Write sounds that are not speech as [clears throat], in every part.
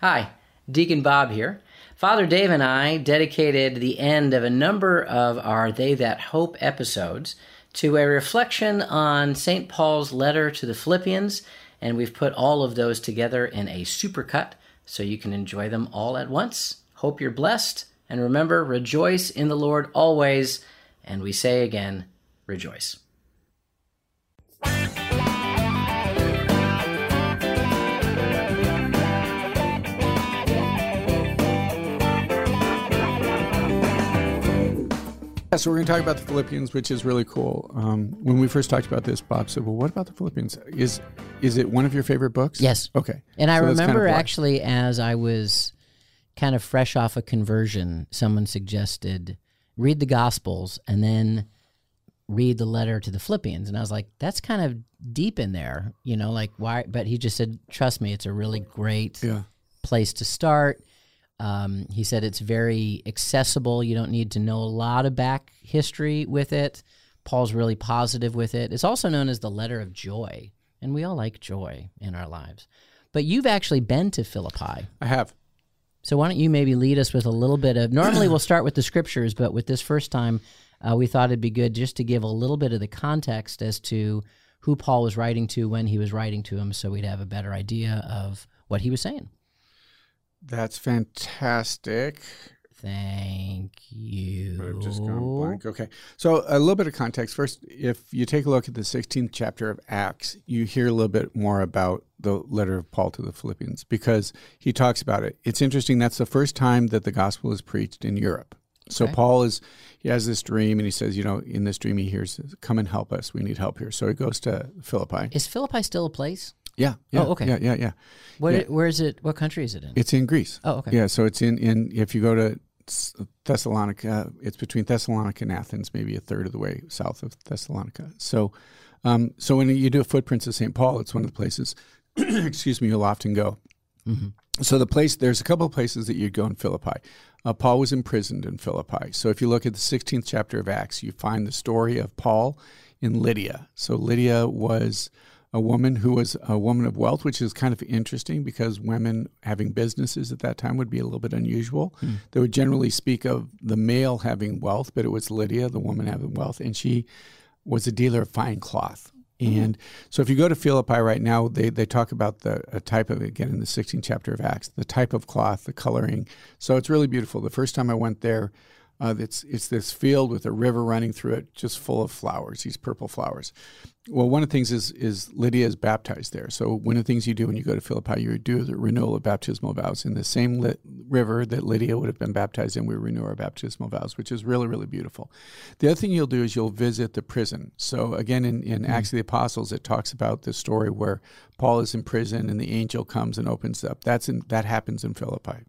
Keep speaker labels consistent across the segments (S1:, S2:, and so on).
S1: Hi, Deacon Bob here. Father Dave and I dedicated the end of a number of our They That Hope episodes to a reflection on St. Paul's letter to the Philippians, and we've put all of those together in a supercut so you can enjoy them all at once. Hope you're blessed, and remember, rejoice in the Lord always, and we say again, rejoice.
S2: Yeah, so we're going to talk about the Philippians, which is really cool. Um, when we first talked about this, Bob said, "Well, what about the Philippians? Is is it one of your favorite books?"
S1: Yes.
S2: Okay.
S1: And I
S2: So kind
S1: remember
S2: of
S1: actually, as I was kind of fresh off a conversion, someone suggested read the Gospels and then read the letter to the Philippians. And I was like, that's kind of deep in there, you know, like why? But he just said, trust me, it's a really great
S2: Yeah.
S1: place to start. Um, he said it's very accessible. You don't need to know a lot of back history with it. Paul's really positive with it. It's also known as the letter of joy, and we all like joy in our lives. But you've actually been to Philippi.
S2: I have.
S1: So why don't you maybe lead us with a little bit of? Normally we'll start with the scriptures, but with this first time, uh, we thought it'd be good just to give a little bit of the context as to who Paul was writing to when he was writing to him, so we'd have a better idea of what he was saying.
S2: That's fantastic.
S1: Thank you.
S2: I've just gone blank. Okay. So, a little bit of context. First, if you take a look at the 16th chapter of Acts, you hear a little bit more about the letter of Paul to the Philippians because he talks about it. It's interesting. That's the first time that the gospel is preached in Europe. So,
S1: Okay.
S2: Paul is, he has this dream and he says, you know, in this dream, he hears, come and help us. We need help here. So, he goes to Philippi.
S1: Is Philippi still a place?
S2: Yeah. yeah
S1: Oh, okay.
S2: Yeah. Yeah. Yeah.
S1: What?
S2: Yeah.
S1: Where is it? What country is it in?
S2: It's in Greece.
S1: oh, okay.
S2: Yeah, so it's in in if you go to Thessalonica, it's between Thessalonica and Athens, maybe a third of the way south of Thessalonica. So, um, so when you do footprints of St. Paul, it's one of the places, [clears throat] excuse me, you'll often go.
S1: hmm
S2: So the place, there's a couple of places that you'd go in Philippi. Uh, Paul was imprisoned in Philippi. So if you look at the 16th chapter of Acts, you find the story of Paul in Lydia. So Lydia was a woman who was a woman of wealth, which is kind of interesting because women having businesses at that time would be a little bit unusual. Hmm. They would generally speak of the male having wealth, but it was Lydia, the woman having wealth, and she was a dealer of fine cloth. Mm-hmm. And so if you go to Philippi right now, they, they talk about the a type of, again, in the 16th chapter of Acts, the type of cloth, the coloring. So it's really beautiful. The first time I went there, uh, it's, it's this field with a river running through it, just full of flowers, these purple flowers. Well, one of the things is, is Lydia is baptized there. So one of the things you do when you go to Philippi, you do the renewal of baptismal vows in the same lit river that Lydia would have been baptized in. We renew our baptismal vows, which is really, really beautiful. The other thing you'll do is you'll visit the prison. So again, in, in Acts of the Apostles, it talks about the story where Paul is in prison and the angel comes and opens up. That's in, that happens in Philippi.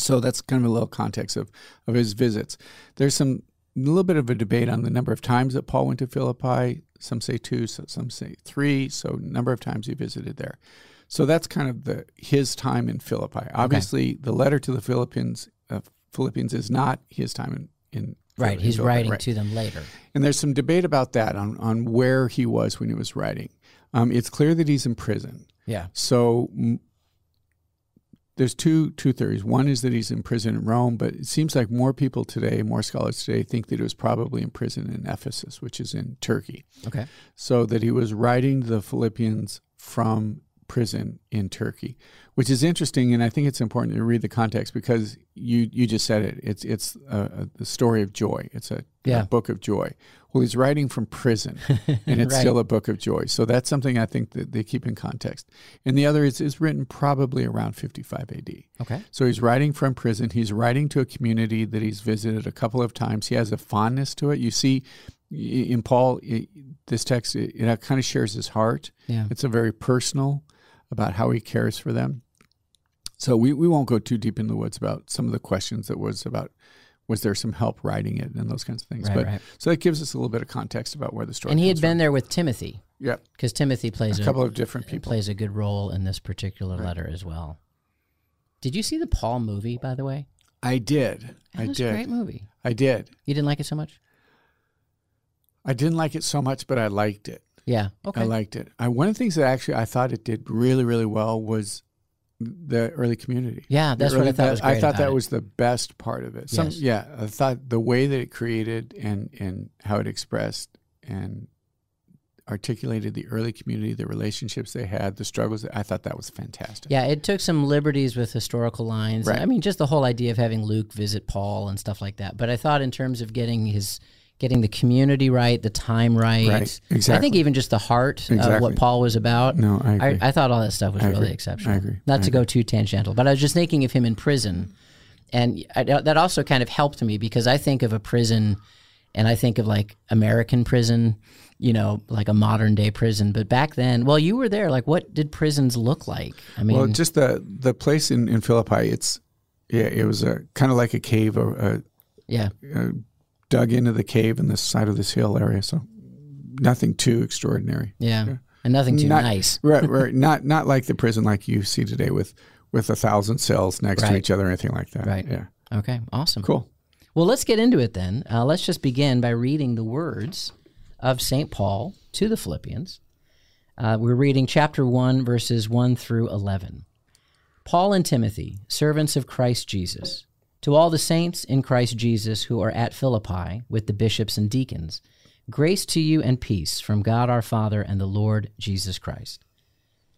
S2: So that's kind of a little context of, of his visits. There's some a little bit of a debate on the number of times that Paul went to Philippi. Some say two, so some say three. So number of times he visited there. So that's kind of the his time in Philippi. Obviously, the letter to the Philippines uh, Philippians is not his time in, in
S1: Right. He's
S2: Philippi,
S1: writing
S2: right.
S1: to them later.
S2: And there's some debate about that on on where he was when he was writing. Um, it's clear that he's in prison.
S1: Yeah.
S2: So m- there's two two theories. One is that he's in prison in Rome, but it seems like more people today, more scholars today, think that he was probably in prison in Ephesus, which is in Turkey.
S1: Okay.
S2: So that he was writing the Philippians from prison in Turkey, which is interesting, and I think it's important to read the context because you you just said it. It's it's a, a, story of joy. It's a,
S1: Yeah.
S2: a book of joy. Well, he's writing from prison, [laughs] and it's
S1: Right.
S2: still a book of joy. So that's something I think that they keep in context. And the other is is written probably around 55 A.D.
S1: Okay.
S2: So he's writing from prison. He's writing to a community that he's visited a couple of times. He has a fondness to it. You see, in Paul, this text it, it kind of shares his heart.
S1: Yeah.
S2: It's a very personal about how he cares for them. So we, we won't go too deep in the woods about some of the questions that was about was there some help writing it and those kinds of things.
S1: Right,
S2: but
S1: right.
S2: so that gives us a little bit of context about where the story.
S1: And he had been
S2: from.
S1: there with Timothy
S2: Yeah,
S1: because Timothy plays
S2: a
S1: a,
S2: couple of different uh, people.
S1: plays a good role in this particular letter as well. Did you see the Paul movie, by the way?
S2: I did.
S1: That
S2: I
S1: was
S2: did.
S1: a great movie.
S2: I did.
S1: You didn't like it so much?
S2: I didn't like it so much, but I liked it.
S1: Yeah. Okay.
S2: I liked it. I, one of the things that actually I thought it did really, really well was the early community.
S1: Yeah, that's
S2: The
S1: what I
S2: early-
S1: thought was
S2: I thought
S1: about
S2: that
S1: it.
S2: was the best part of it. Some,
S1: Yes.
S2: Yeah, I thought the way that it created and and how it expressed and articulated the early community, the relationships they had, the struggles. I thought that was fantastic.
S1: Yeah, it took some liberties with historical lines.
S2: Right.
S1: I mean, just the whole idea of having Luke visit Paul and stuff like that. But I thought in terms of getting his getting the community right, the time right.
S2: Right,
S1: I think even just the heart of what Paul was about.
S2: No, I
S1: I,
S2: agree.
S1: I thought all that stuff was
S2: I
S1: really
S2: agree.
S1: exceptional.
S2: I agree.
S1: Not
S2: I
S1: to go too tangential, but I was just thinking of him in prison, and I, that also kind of helped me because I think of a prison, and I think of like American prison, you know, like a modern day prison. But back then, well, you were there. Like, what did prisons look like? I mean,
S2: well, just the the place in, in Philippi. It's yeah, it was a kind of like a cave, or a,
S1: yeah,
S2: uh, dug into the cave in the side of this hill area. So nothing too extraordinary.
S1: yeah, and nothing too
S2: Not-
S1: nice. [laughs]
S2: right, right. [laughs] Not not like the prison like you see today with with a thousand cells next to each other or anything like that.
S1: Right.
S2: Yeah.
S1: Okay, awesome.
S2: Cool.
S1: Well, let's get into it then. Uh, let's just begin by reading the words of St. Paul to the Philippians. Uh, we're reading chapter 1, verses 1 through 11. Paul and Timothy, servants of Christ Jesus, to all the saints in Christ Jesus who are at Philippi with the bishops and deacons, grace to you and peace from God our Father and the Lord Jesus Christ.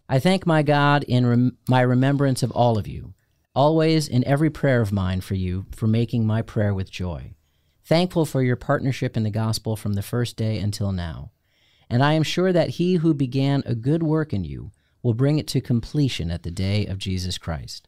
S1: I thank my God in rem- my remembrance of all of you, always in every prayer of mine for you, for making my prayer with joy. Thankful for your partnership in the gospel from the first day until now. And I am sure that he who began a good work in you will bring it to completion at the day of Jesus Christ.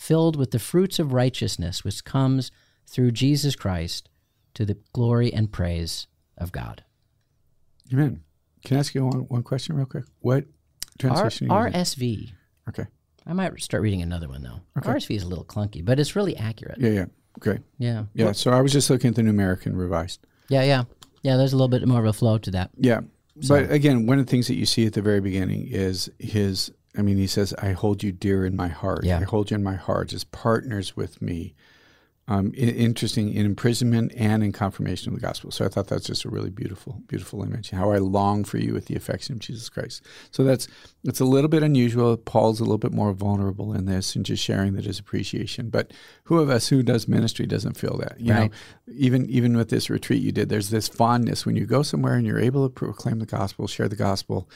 S1: filled with the fruits of righteousness which comes through Jesus Christ to the glory and praise of God.
S2: Amen. Can I ask you one, one question real quick? What
S1: R-
S2: translation you?
S1: RSV.
S2: Okay.
S1: I might start reading another one though. RSV is a little clunky, but it's really accurate.
S2: Yeah, yeah. Great.
S1: Yeah.
S2: Yeah. So I was just looking at the New American Revised.
S1: Yeah, yeah. Yeah, there's a little bit more of a flow to that.
S2: Yeah. But again, one of the things that you see at the very beginning is his, I mean, he says, I hold you dear in my heart.
S1: Yeah.
S2: I hold you in my heart as partners with me. Um, interesting in imprisonment and in confirmation of the gospel. So I thought that's just a really beautiful, beautiful image. How I long for you with the affection of Jesus Christ. So that's it's a little bit unusual. Paul's a little bit more vulnerable in this and just sharing that his appreciation. But who of us who does ministry doesn't feel that? You
S1: Right.
S2: know, even even with this retreat you did, there's this fondness when you go somewhere and you're able to proclaim the gospel, share the gospel.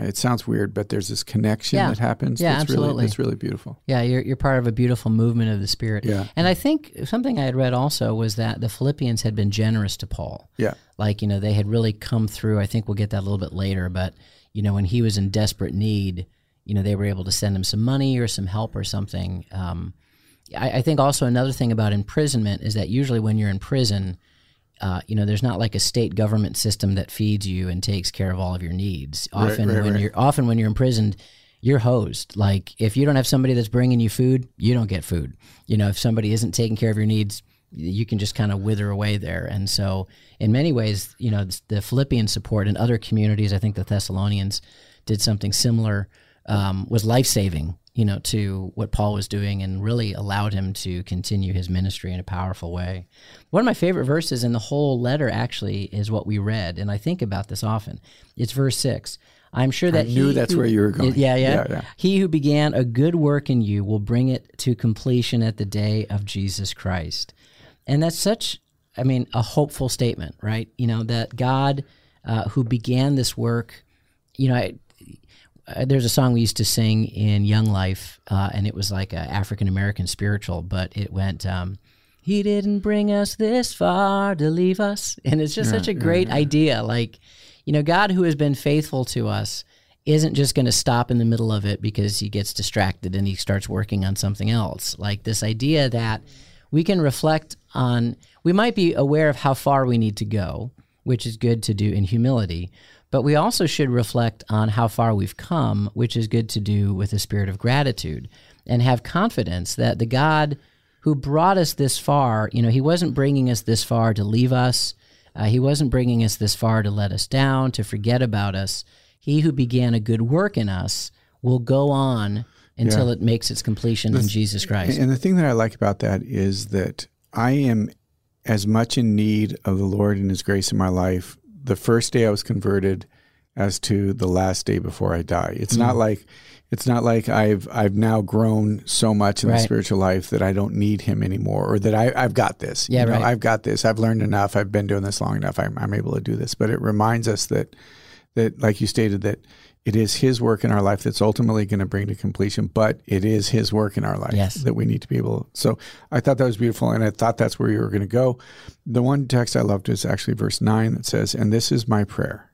S2: It sounds weird, but there's this connection
S1: Yeah.
S2: that happens.
S1: Yeah,
S2: that's
S1: absolutely.
S2: really that's really beautiful.
S1: Yeah, you're you're part of a beautiful movement of the spirit.
S2: Yeah.
S1: And I think something I had read also was that the Philippians had been generous to Paul.
S2: Yeah.
S1: Like, you know, they had really come through. I think we'll get that a little bit later, but you know, when he was in desperate need, you know, they were able to send him some money or some help or something. Um, I, I think also another thing about imprisonment is that usually when you're in prison, uh, you know, there's not like a state government system that feeds you and takes care of all of your needs. Often
S2: right,
S1: when
S2: right.
S1: you're often when you're imprisoned, you're hosed. Like if you don't have somebody that's bringing you food, you don't get food. You know, if somebody isn't taking care of your needs, you can just kind of wither away there. And so, in many ways, you know, the Philippian support and other communities, I think the Thessalonians did something similar, um, was life saving. You know, to what Paul was doing, and really allowed him to continue his ministry in a powerful way. One of my favorite verses in the whole letter actually is what we read, and I think about this often. It's verse six. I'm sure that
S2: knew
S1: he
S2: that's
S1: who-
S2: where you were going.
S1: Yeah, yeah,
S2: Yeah, yeah.
S1: He who began a good work in you will bring it to completion at the day of Jesus Christ. And that's such, I mean, a hopeful statement, right? You know, that God uh, who began this work, you know, I, uh, there's a song we used to sing in Young Life, uh, and it was like an African American spiritual, but it went, um, He didn't bring us this far to leave us. And it's just such a great idea. Like, you know, God who has been faithful to us isn't just going to stop in the middle of it because he gets distracted and he starts working on something else. Like this idea that we can reflect on, we might be aware of how far we need to go, which is good to do in humility, but we also should reflect on how far we've come, which is good to do with a spirit of gratitude. and have confidence that the God who brought us this far, you know, he wasn't bringing us this far to leave us. Uh, he wasn't bringing us this far to let us down, to forget about us. He who began a good work in us will go on until yeah. it makes its completion the, in Jesus Christ.
S2: And the thing that I like about that is that I am as much in need of the Lord and His grace in my life the first day I was converted as to the last day before I die. It's mm not like it's not like I've I've now grown so much in right. the spiritual life that I don't need him anymore, or that I, I've got this.
S1: Yeah, you know, right.
S2: I've got this. I've learned enough. I've been doing this long enough. I'm, I'm able to do this. But it reminds us that that, like you stated, that it is His work in our life that's ultimately going to bring to completion. But it is His work in our life
S1: yes.
S2: that we need to be able. So I thought that was beautiful, and I thought that's where you were going to go. The one text I loved is actually verse nine that says, "And this is my prayer."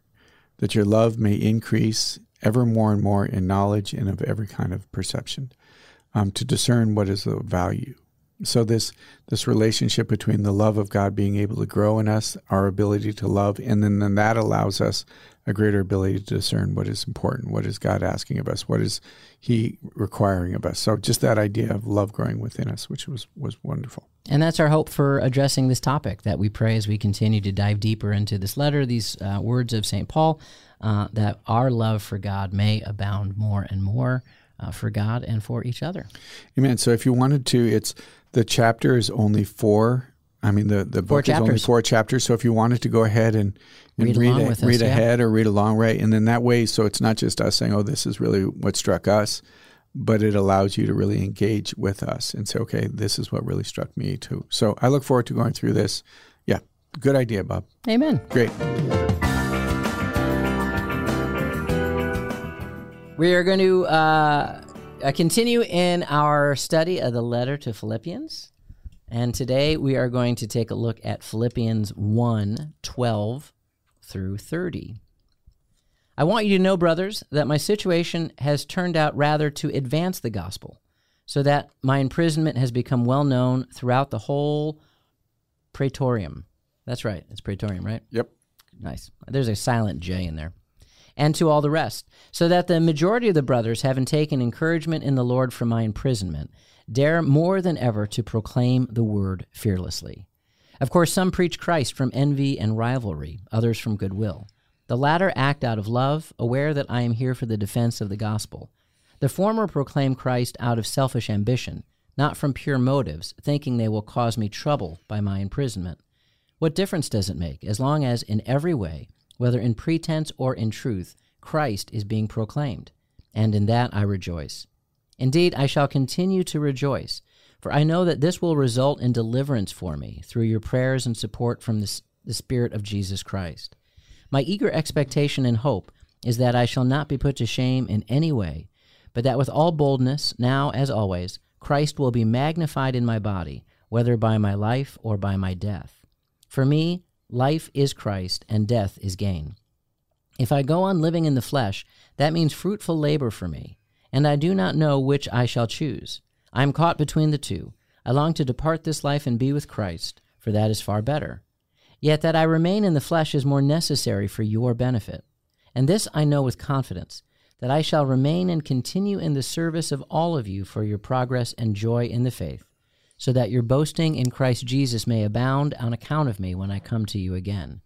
S2: That your love may increase ever more and more in knowledge and of every kind of perception, um, to discern what is the value. So this this relationship between the love of God being able to grow in us, our ability to love, and then, then that allows us a greater ability to discern what is important, what is God asking of us, what is He requiring of us. So just that idea of love growing within us, which was was wonderful.
S1: And that's our hope for addressing this topic that we pray as we continue to dive deeper into this letter, these uh, words of St. Paul, uh, that our love for God may abound more and more uh, for God and for each other.
S2: Amen. So if you wanted to, it's the chapter is only four. I mean, the, the book is only four chapters. So if you wanted to go ahead and, and read, read, a, read us, ahead or read along, right? And then that way, so it's not just us saying, oh, this is really what struck us, but it allows you to really engage with us and say, okay, this is what really struck me too. So I look forward to going through this. Yeah, good idea, Bob.
S1: Amen.
S2: Great.
S1: We are going to uh, uh, continue in our study of the letter to Philippians. And today we are going to take a look at Philippians 1 12 through 30. I want you to know, brothers, that my situation has turned out rather to advance the gospel, so that my imprisonment has become well known throughout the whole praetorium. That's right. It's praetorium, right?
S2: Yep.
S1: Nice. There's a silent J in there and to all the rest, so that the majority of the brothers, having taken encouragement in the Lord from my imprisonment, dare more than ever to proclaim the word fearlessly. Of course, some preach Christ from envy and rivalry, others from goodwill. The latter act out of love, aware that I am here for the defense of the gospel. The former proclaim Christ out of selfish ambition, not from pure motives, thinking they will cause me trouble by my imprisonment. What difference does it make, as long as in every way whether in pretense or in truth, Christ is being proclaimed, and in that I rejoice. Indeed, I shall continue to rejoice, for I know that this will result in deliverance for me through your prayers and support from the, the Spirit of Jesus Christ. My eager expectation and hope is that I shall not be put to shame in any way, but that with all boldness, now as always, Christ will be magnified in my body, whether by my life or by my death. For me, Life is Christ, and death is gain. If I go on living in the flesh, that means fruitful labor for me, and I do not know which I shall choose. I am caught between the two. I long to depart this life and be with Christ, for that is far better. Yet that I remain in the flesh is more necessary for your benefit. And this I know with confidence, that I shall remain and continue in the service of all of you for your progress and joy in the faith so that your boasting in Christ Jesus may abound on account of me when I come to you again.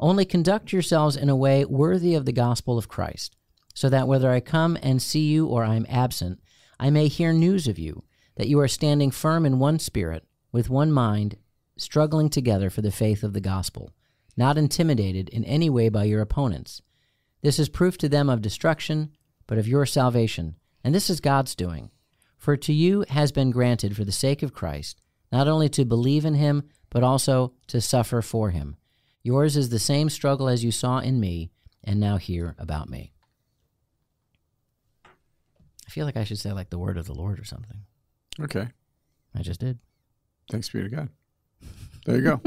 S1: Only conduct yourselves in a way worthy of the gospel of Christ, so that whether I come and see you or I am absent, I may hear news of you, that you are standing firm in one spirit, with one mind, struggling together for the faith of the gospel, not intimidated in any way by your opponents. This is proof to them of destruction, but of your salvation, and this is God's doing for to you has been granted for the sake of Christ, not only to believe in him, but also to suffer for him. Yours is the same struggle as you saw in me, and now hear about me. I feel like I should say like the word of the Lord or something.
S2: Okay.
S1: I just did.
S2: Thanks be to God. There you go.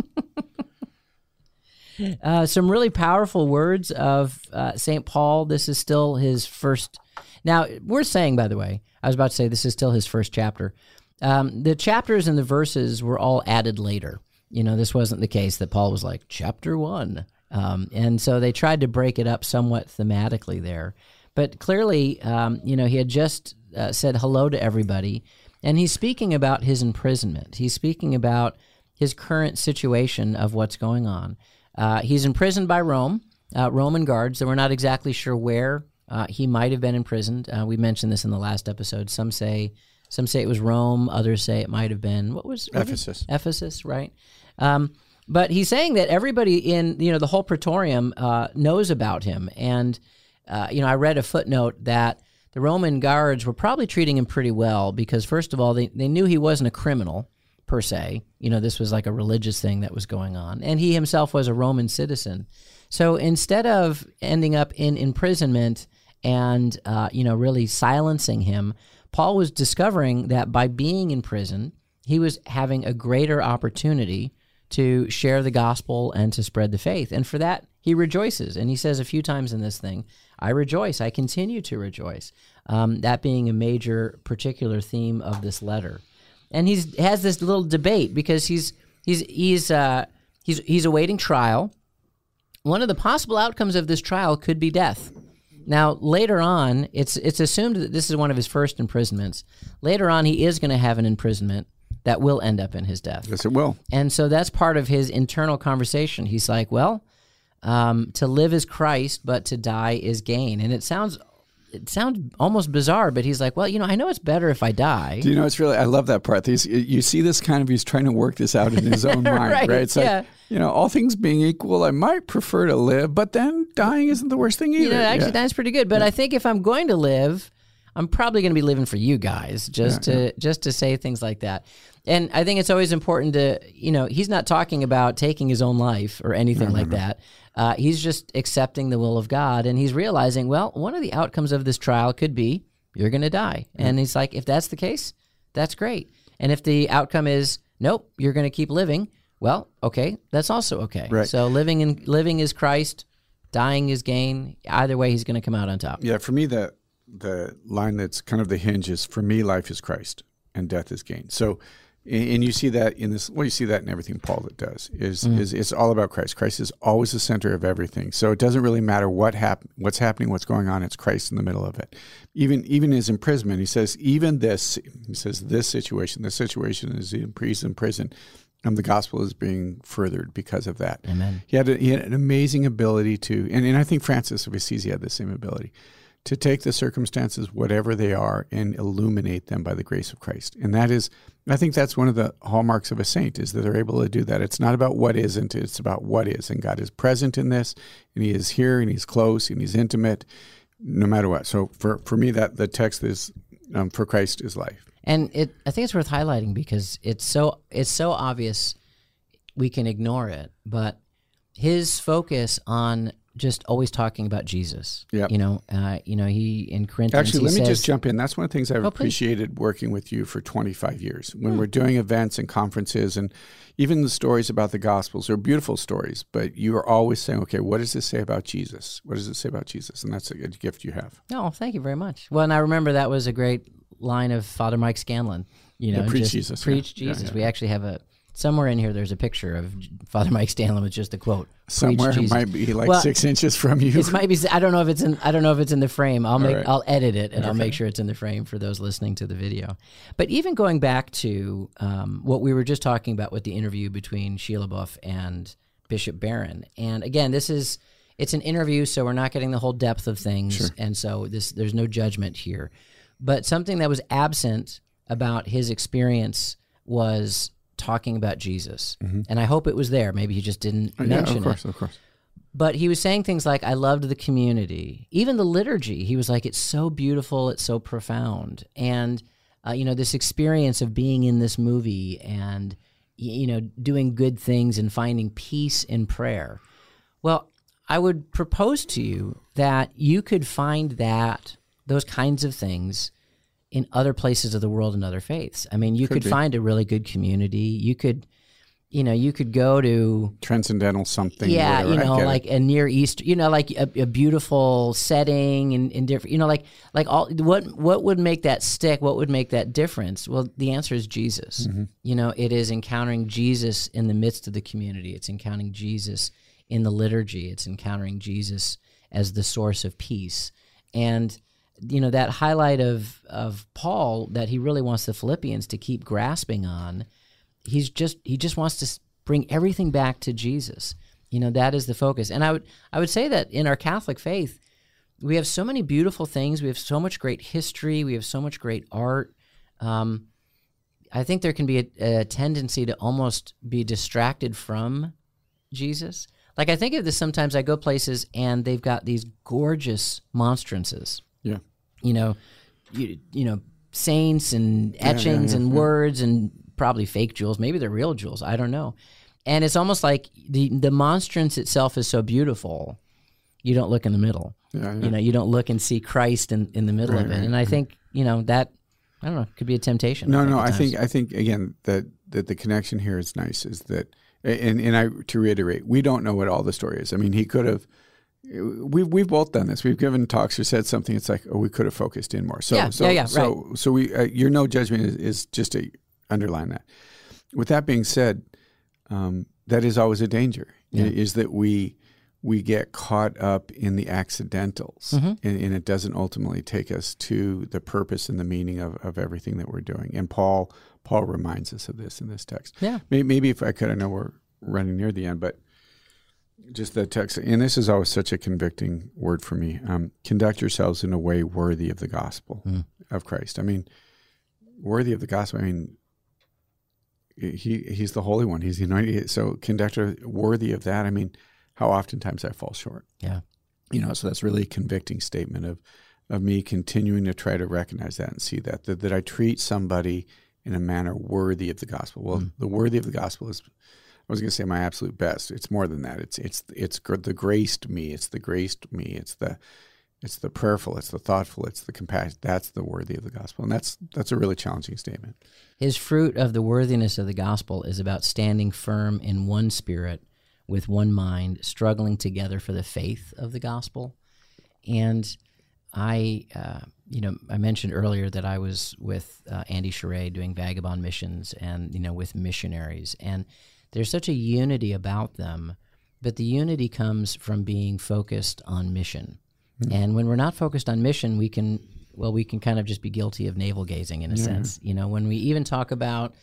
S2: [laughs]
S1: uh, some really powerful words of uh, St. Paul. This is still his first. Now, we're saying, by the way, I was about to say this is still his first chapter. Um, the chapters and the verses were all added later. You know, this wasn't the case that Paul was like, chapter one. Um, and so they tried to break it up somewhat thematically there. But clearly, um, you know, he had just uh, said hello to everybody, and he's speaking about his imprisonment. He's speaking about his current situation of what's going on. Uh, he's imprisoned by Rome, uh, Roman guards. That we're not exactly sure where uh, he might have been imprisoned. Uh, we mentioned this in the last episode. Some say some say it was Rome. Others say it might have been what was
S2: Ephesus.
S1: Ephesus, right? Um, but he's saying that everybody in you know the whole praetorium uh, knows about him, and uh, you know I read a footnote that the Roman guards were probably treating him pretty well because first of all they, they knew he wasn't a criminal per se. You know this was like a religious thing that was going on, and he himself was a Roman citizen. So instead of ending up in imprisonment and uh, you know really silencing him, Paul was discovering that by being in prison, he was having a greater opportunity to share the gospel and to spread the faith. And for that, he rejoices. And he says a few times in this thing, I rejoice. I continue to rejoice. Um, that being a major particular theme of this letter. And he's has this little debate because he's he's he's uh, he's he's awaiting trial. One of the possible outcomes of this trial could be death. Now, later on, it's it's assumed that this is one of his first imprisonments. Later on, he is going to have an imprisonment that will end up in his death.
S2: Yes, it will.
S1: And so that's part of his internal conversation. He's like, well, um, to live is Christ, but to die is gain. And it sounds it sounds almost bizarre, but he's like, well, you know, I know it's better if I die.
S2: Do you know it's really? I love that part. These, you see this kind of he's trying to work this out in his [laughs] own mind,
S1: Right,
S2: right? It's
S1: yeah.
S2: like you know, all things being equal, I might prefer to live, but then dying isn't the worst thing either.
S1: You know, actually,
S2: Yeah.
S1: that's pretty good. But I think if I'm going to live, I'm probably going to be living for you guys, just to just to say things like that. And I think it's always important to, you know, he's not talking about taking his own life or anything like that. Uh, he's just accepting the will of God, and he's realizing, well, one of the outcomes of this trial could be you're going to die. And he's like, if that's the case, that's great. And if the outcome is nope, you're going to keep living, well, okay, that's also okay.
S2: Right.
S1: So living in living is Christ, dying is gain. Either way, he's going to come out on top.
S2: Yeah, for me, the the line that's kind of the hinge is for me, life is Christ and death is gain. So, and and you see that in this. Well, you see that in everything Paul that does is mm-hmm. is it's all about Christ. Christ is always the center of everything. So it doesn't really matter what hap- what's happening, what's going on. It's Christ in the middle of it. Even even his imprisonment, he says, even this, he says, this situation, this situation is in he's in prison. And the gospel is being furthered because of that.
S1: Amen.
S2: He had, a, he had an amazing ability to, and, and I think Francis of Assisi had the same ability to take the circumstances, whatever they are, and illuminate them by the grace of Christ. And that is, I think that's one of the hallmarks of a saint is that they're able to do that. It's not about what isn't, it's about what is. And God is present in this, and He is here, and He's close, and He's intimate, no matter what. So for, for me, that the text is, um, for Christ is life.
S1: And it, I think it's worth highlighting because it's so it's so obvious we can ignore it, but his focus on just always talking about Jesus.
S2: Yep.
S1: You know, uh, you know, he in Corinthians.
S2: Actually, let me
S1: says-
S2: just jump in. That's one of the things I've
S1: Oh, please.
S2: appreciated working with you for 25 years. When we're doing events and conferences, and even the stories about the Gospels are beautiful stories, but you are always saying, okay, what does this say about Jesus? What does it say about Jesus? And that's a good gift you have.
S1: No, thank you very much. Well, and I remember that was a great line of Father Mike Scanlan. You know,
S2: Yeah, preach Jesus.
S1: Preach
S2: Yeah,
S1: Jesus.
S2: yeah.
S1: We actually have a somewhere in here. There's a picture of Father Mike Scanlan with just a quote.
S2: Somewhere it might be like
S1: Well,
S2: six inches from you.
S1: It might be. I don't know if it's in. I don't know if it's in the frame. I'll make.
S2: right.
S1: I'll edit it and I'll make sure it's in the frame for those listening to the video. But even going back to um, what we were just talking about with the interview between Shia LaBeouf and Bishop Barron, and again, this is it's an interview, so we're not getting the whole depth of things, and so this there's no judgment here. But something that was absent about his experience was talking about Jesus, and I hope it was there. Maybe he just didn't
S2: Mm-hmm. Oh, yeah,
S1: mention
S2: of
S1: it
S2: course, of course.
S1: but he was saying things like i loved the community even the liturgy he was like it's so beautiful it's so profound and uh, you know this experience of being in this movie and you know doing good things and finding peace in prayer well i would propose to you that you could find that those kinds of things in other places of the world and other faiths i mean you could,
S2: be.
S1: find a really good community you could you know you could go to
S2: Transcendental something.
S1: yeah,
S2: whatever,
S1: you know,
S2: get it.
S1: like a near east, you know, like a, a beautiful setting and, and different, you know, like like all what what would make that stick? What would make that difference? Well, the answer is Jesus.
S2: Mm-hmm.
S1: You know, it is encountering Jesus in the midst of the community. It's encountering Jesus in the liturgy. It's encountering Jesus as the source of peace. And you know that highlight of of Paul that he really wants the Philippians to keep grasping on. He's just he just wants to bring everything back to Jesus. You know that is the focus. And I would I would say that in our Catholic faith, we have so many beautiful things. We have so much great history. We have so much great art. Um, I think there can be a, a, tendency to almost be distracted from Jesus. Like I think of this sometimes. I go places and they've got these gorgeous monstrances.
S2: Yeah.
S1: You know, you, you know, saints and etchings yeah, yeah, yeah, and words and probably fake jewels. Maybe they're real jewels. I don't know. And it's almost like the the monstrance itself is so beautiful, you don't look in the middle. You know, you don't look and see Christ in, in the middle right, of it. Right, and I right. think you know that I don't know could be a temptation.
S2: No, I no, I think I think again that that the connection here is nice. Is that and and I to reiterate, we don't know what all the story is. I mean, he could have. We've we've both done this. We've given talks or said something. It's like, oh, we could have focused in more. So
S1: yeah,
S2: so
S1: yeah, yeah,
S2: so
S1: right.
S2: so we uh, your no judgment is, is just to underline that. With that being said, um, that is always a danger. Yeah. Is that we we get caught up in the accidentals mm-hmm. and, and, it doesn't ultimately take us to the purpose and the meaning of, of everything that we're doing. And Paul Paul reminds us of this in this text.
S1: Yeah.
S2: Maybe, maybe if I could, I know we're running near the end, but just the text, and this is always such a convicting word for me. Um, conduct yourselves in a way worthy of the gospel mm. of Christ. I mean, worthy of the gospel. I mean, he he's the Holy One. He's the anointed. So conduct worthy of that. I mean, how oftentimes I fall short.
S1: Yeah.
S2: You know, so that's really a convicting statement of of me continuing to try to recognize that and see that that, that I treat somebody in a manner worthy of the gospel. Well, mm. the worthy of the gospel is I was going to say my absolute best. It's more than that. It's it's it's the graced me. It's the graced me. It's the it's the prayerful. It's the thoughtful. It's the compassion. That's the worthy of the gospel, and that's that's a really challenging statement.
S1: His fruit of the worthiness of the gospel is about standing firm in one spirit with one mind, struggling together for the faith of the gospel. And I, uh, you know, I mentioned earlier that I was with uh, Andy Sherray doing vagabond missions and, you know, with missionaries. And there's such a unity about them, but the unity comes from being focused on mission. Mm-hmm. And when we're not focused on mission, we can, well, we can kind of just be guilty of navel gazing in a yeah. sense. You know, when we even talk about,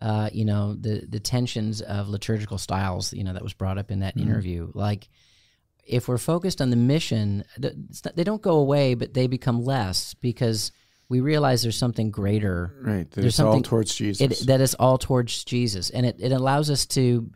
S1: uh, you know, the the tensions of liturgical styles, you know, that was brought up in that mm-hmm. interview. Like, if we're focused on the mission, not, they don't go away, but they become less because we realize there's something greater.
S2: Right. That there's something all towards Jesus.
S1: It, that is all towards Jesus, and it, it allows us to.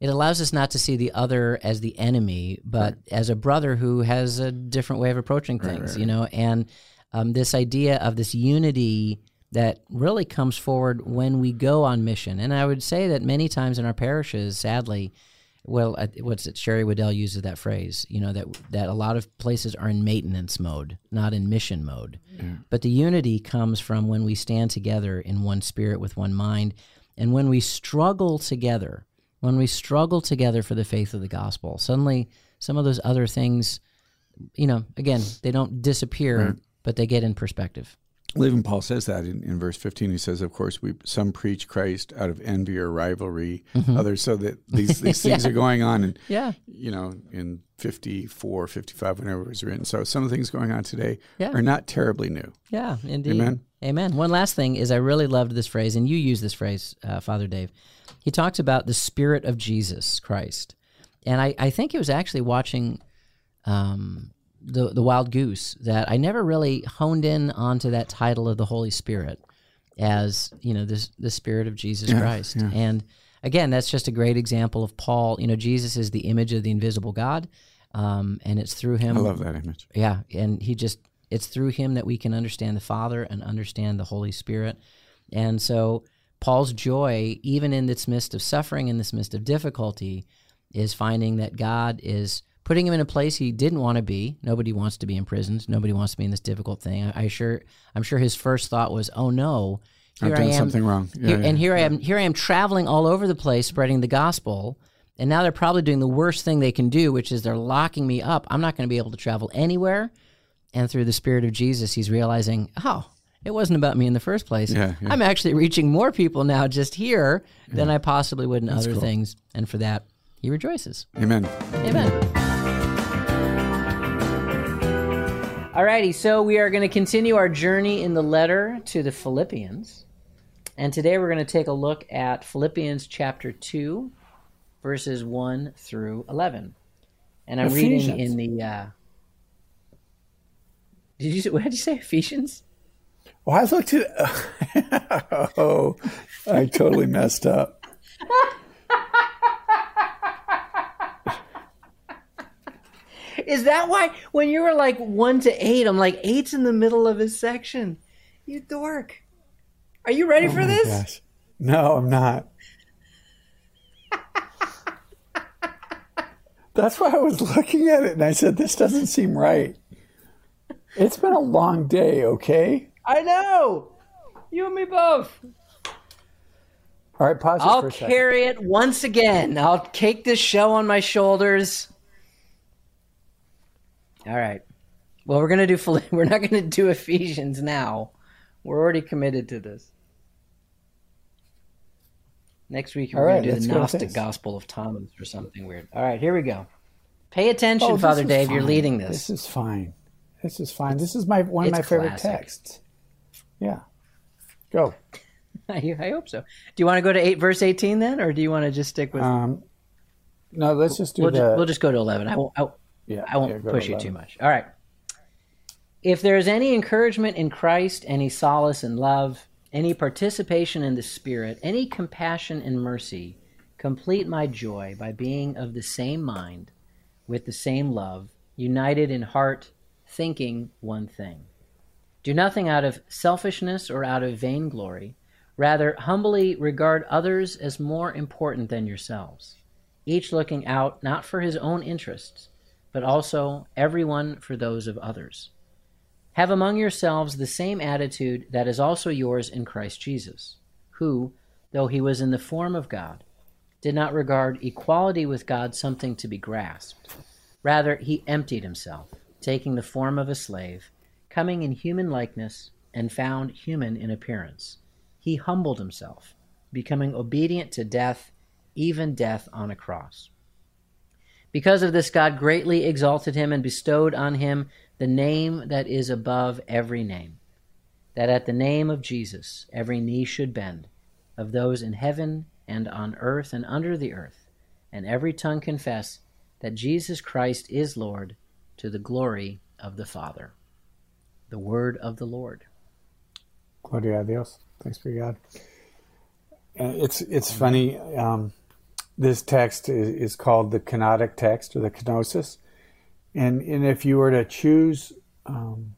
S1: It allows us not to see the other as the enemy, but right. as a brother who has a different way of approaching things, right, right, you know. And um, this idea of this unity that really comes forward when we go on mission. And I would say that many times in our parishes, sadly, well, what's it? Sherry Weddell uses that phrase. You know that that a lot of places are in maintenance mode, not in mission mode. Yeah. But the unity comes from when we stand together in one spirit with one mind, and when we struggle together. When we struggle together for the faith of the gospel, suddenly some of those other things, you know, again, they don't disappear, right. but they get in perspective.
S2: Even Paul says that in, in verse 15. He says, of course, we some preach Christ out of envy or rivalry, mm-hmm. others so that these, these [laughs] things yeah. are going on. And,
S1: yeah.
S2: you know, in 54, 55, whenever it was written. So some of the things going on today
S1: yeah.
S2: are not terribly new.
S1: Yeah, indeed.
S2: Amen.
S1: Amen. One last thing is I really loved this phrase, and you use this phrase, uh, Father Dave. He talks about the Spirit of Jesus Christ. And I, I think it was actually watching um, the the wild goose that I never really honed in onto that title of the Holy Spirit as you know this the Spirit of Jesus yeah, Christ. yeah. and again that's just a great example of Paul you know Jesus is the image of the invisible God um, and it's through him
S2: I love that image.
S1: Yeah and he just it's through him that we can understand the Father and understand the Holy Spirit. And so Paul's joy even in this midst of suffering in this midst of difficulty is finding that God is putting him in a place he didn't want to be. Nobody wants to be imprisoned. Nobody wants to be in this difficult thing. I, I sure, I'm sure his first thought was, "Oh no,
S2: here I've done I am, something wrong."
S1: Yeah, here, yeah, and here yeah. I am, here I am traveling all over the place spreading the gospel. And now they're probably doing the worst thing they can do, which is they're locking me up. I'm not going to be able to travel anywhere. And through the Spirit of Jesus, he's realizing, oh, it wasn't about me in the first place.
S2: Yeah, yeah.
S1: I'm actually reaching more people now just here yeah. than I possibly would in That's other cool. things. And for that, he rejoices.
S2: Amen.
S1: Amen. Alrighty, so we are going to continue our journey in the letter to the Philippians. And today we're going to take a look at Philippians chapter 2, verses 1 through 11. And I'm
S2: Ephesians.
S1: reading in the. Uh, did you, [laughs] what did you say? Ephesians?
S2: Well, I looked at. [laughs] oh, I totally messed up. [laughs]
S1: Is that why when you were like 1 to 8, I'm like, eight's in the middle of his section? You dork. Are you ready
S2: Oh
S1: for this?
S2: gosh. No, I'm not. [laughs] That's why I was looking at it and I said, this doesn't seem right. It's been a long day, okay?
S1: I know. You and me both.
S2: All right, pause
S1: I'll
S2: for a second.
S1: carry it once again. I'll take this show on my shoulders. All right. Well, we're gonna do. [laughs] We're not gonna do Ephesians now. We're already committed to this. Next week we're
S2: right,
S1: gonna do the Gnostic. Gospel of Thomas or something weird. All right, here we go. Pay attention,
S2: Oh,
S1: Father Dave. You're leading this.
S2: This is fine. This is fine. This is my one of
S1: it's
S2: my favorite
S1: classic.
S2: texts. Yeah. Go. [laughs]
S1: I, I hope so. Do you want to go to eight, verse eighteen then, or do you want to just stick with?
S2: Um, no, let's just do
S1: we'll,
S2: the.
S1: ju- we'll just go to eleven. I won't. I,
S2: yeah,
S1: I won't
S2: yeah,
S1: push you too much. All right. If there is any encouragement in Christ, any solace in love, any participation in the Spirit, any compassion and mercy, complete my joy by being of the same mind, with the same love, united in heart, thinking one thing. Do nothing out of selfishness or out of vainglory. Rather, humbly regard others as more important than yourselves, each looking out not for his own interests, but also everyone for those of others. Have among yourselves the same attitude that is also yours in Christ Jesus, who, though he was in the form of God, did not regard equality with God something to be grasped. Rather, he emptied himself, taking the form of a slave, coming in human likeness, and found human in appearance. He humbled himself, becoming obedient to death, even death on a cross. Because of this, God greatly exalted him and bestowed on him the name that is above every name, that at the name of Jesus every knee should bend, of those in heaven and on earth and under the earth, and every tongue confess that Jesus Christ is Lord to the glory of the Father. The word of the Lord.
S2: Gloria a Dios. Thanks be God. It's it's funny. Um, this text is, is called the kenotic text or the kenosis, and and if you were to choose um,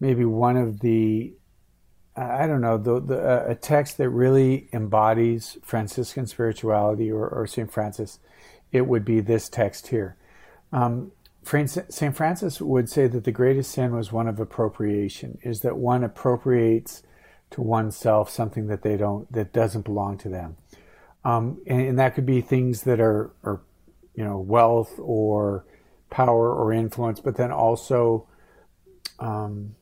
S2: maybe one of the I don't know the, the uh, a text that really embodies Franciscan spirituality or, or Saint Francis, it would be this text here. Um, St. Francis would say that the greatest sin was one of appropriation, is that one appropriates to oneself something that they don't, that doesn't belong to them. Um, and, and that could be things that are, are, you know, wealth or power or influence, but then also um,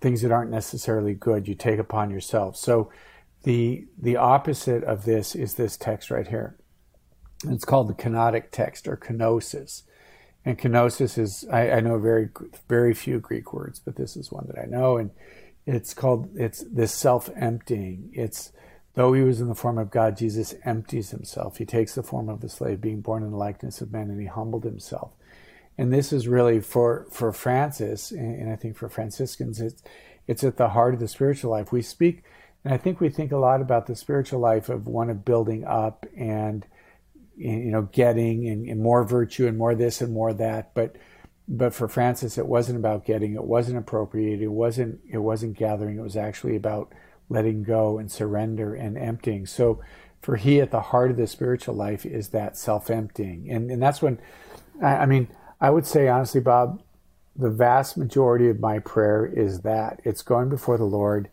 S2: things that aren't necessarily good you take upon yourself. So the the opposite of this is this text right here. It's called the kenotic text or kenosis. And kenosis is, I, I know very, very few Greek words, but this is one that I know. And it's called, it's this self emptying. It's, though he was in the form of God, Jesus empties himself. He takes the form of a slave, being born in the likeness of men, and he humbled himself. And this is really for, for Francis, and, I think for Franciscans, it's, it's at the heart of the spiritual life. We speak, and I think we think a lot about the spiritual life of one of building up and, you know getting and, and, more virtue and more this and more that but but for francis it wasn't about getting it wasn't appropriating it wasn't it wasn't gathering it was actually about letting go and surrender and emptying. So for he at the heart of the spiritual life is that self-emptying. And and that's when I, I mean i would say honestly bob the vast majority of my prayer is that. It's going before the lord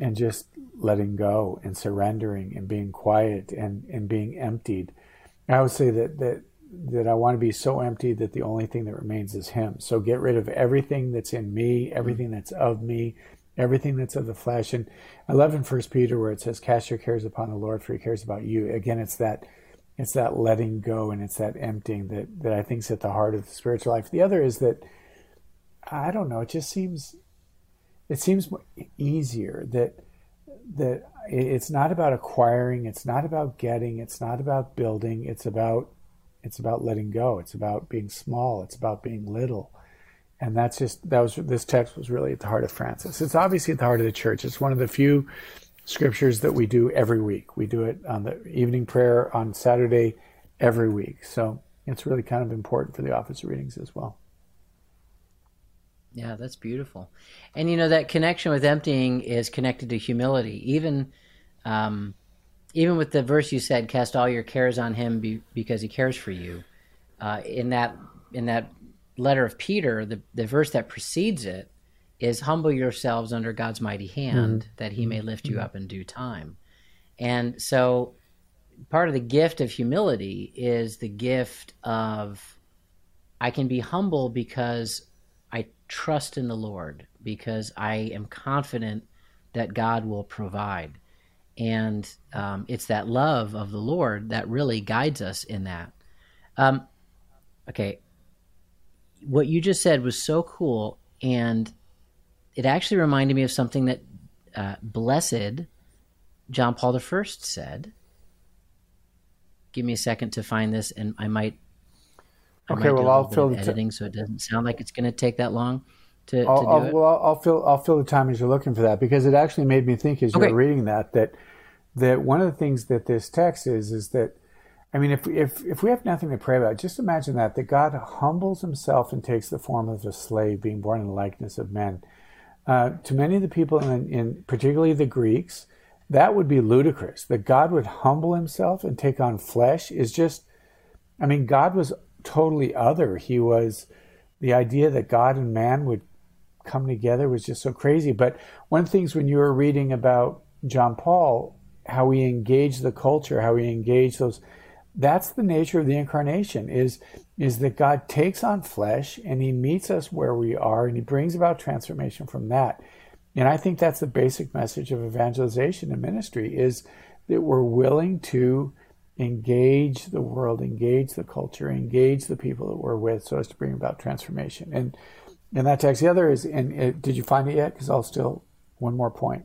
S2: and just letting go and surrendering and being quiet and and being emptied. I would say that that that I want to be so empty that the only thing that remains is Him. So get rid of everything that's in me, everything that's of me, everything that's of the flesh. And I love in First Peter where it says, "Cast your cares upon the Lord, for He cares about you." Again, it's that it's that letting go and it's that emptying that that I think is at the heart of the spiritual life. The other is that I don't know. It just seems it seems easier that that it's not about acquiring, it's not about getting, it's not about building, it's about it's about letting go. It's about being small. It's about being little. And that's just that was this text was really at the heart of Francis. It's obviously at the heart of the church. It's one of the few scriptures that we do every week. We do it on the evening prayer on Saturday every week. So it's really kind of important for the office of readings as well.
S1: Yeah, that's beautiful. And you know that connection with emptying is connected to humility. Even um, even with the verse you said, "Cast all your cares on Him be, because He cares for you." Uh, in that in that letter of Peter, the the verse that precedes it is, "Humble yourselves under God's mighty hand, mm-hmm. that He may lift you mm-hmm. up in due time." And so, part of the gift of humility is the gift of I can be humble because I trust in the Lord because I am confident that God will provide. And um, it's that love of the Lord that really guides us in that. Um, okay. What you just said was so cool. And it actually reminded me of something that uh, Blessed John Paul I said. Give me a second to find this, and I might
S2: okay, well, I'll fill the
S1: editing, t- so it doesn't sound like it's going to take that long to,
S2: I'll,
S1: to do
S2: I'll,
S1: it.
S2: Well, I'll fill I'll fill the time as you're looking for that because it actually made me think as you okay. were reading that that that one of the things that this text is is that I mean, if if if we have nothing to pray about, just imagine that that God humbles Himself and takes the form of a slave, being born in the likeness of men. Uh, to many of the people, in, in particularly the Greeks, that would be ludicrous. That God would humble Himself and take on flesh is just. I mean, God was totally other. He was the idea that God and man would come together was just so crazy. But one of the things when you were reading about John Paul, how he engaged the culture, how he engaged those that's the nature of the incarnation is is that God takes on flesh and he meets us where we are and he brings about transformation from that. And I think that's the basic message of evangelization and ministry is that we're willing to engage the world, engage the culture, engage the people that we're with so as to bring about transformation. And and that text, the other is, and it, did you find it yet? Because I'll still, one more point.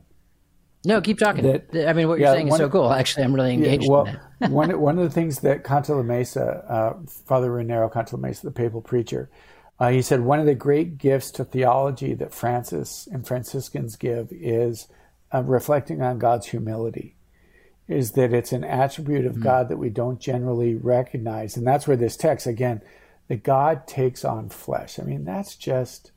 S1: No, keep talking. That, I mean, what you're yeah, saying is so cool. Actually, I'm really engaged. Yeah, well, [laughs]
S2: one one of the things that Cantalamessa, uh, Father Raniero Cantalamessa, the papal preacher, uh, he said one of the great gifts to theology that Francis and Franciscans give is uh, reflecting on God's humility is that it's an attribute of mm God that we don't generally recognize. And that's where this text, again, that God takes on flesh. I mean, that's just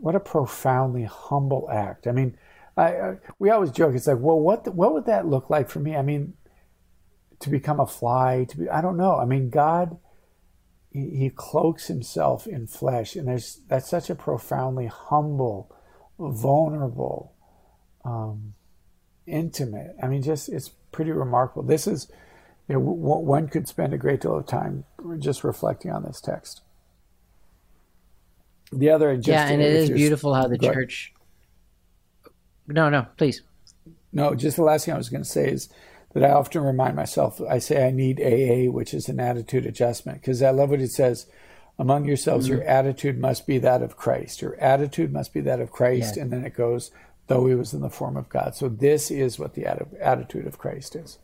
S2: what a profoundly humble act. I mean, I, we always joke. It's like, well, what what would that look like for me? I mean, to become a fly, to be I don't know. I mean, God, he, he cloaks himself in flesh, and there's that's such a profoundly humble, vulnerable, um, intimate. I mean, just it's pretty remarkable. This is, you know, one could spend a great deal of time just reflecting on this text. The other, just,
S1: yeah, and it is beautiful how the church. No, no, please.
S2: No, just the last thing I was going to say is that I often remind myself. I say I need AA, which is an attitude adjustment, because I love what it says. Among yourselves, mm-hmm. your attitude must be that of Christ. Your attitude must be that of Christ, and then it goes though he was in the form of God. So this is what the attitude of Christ is.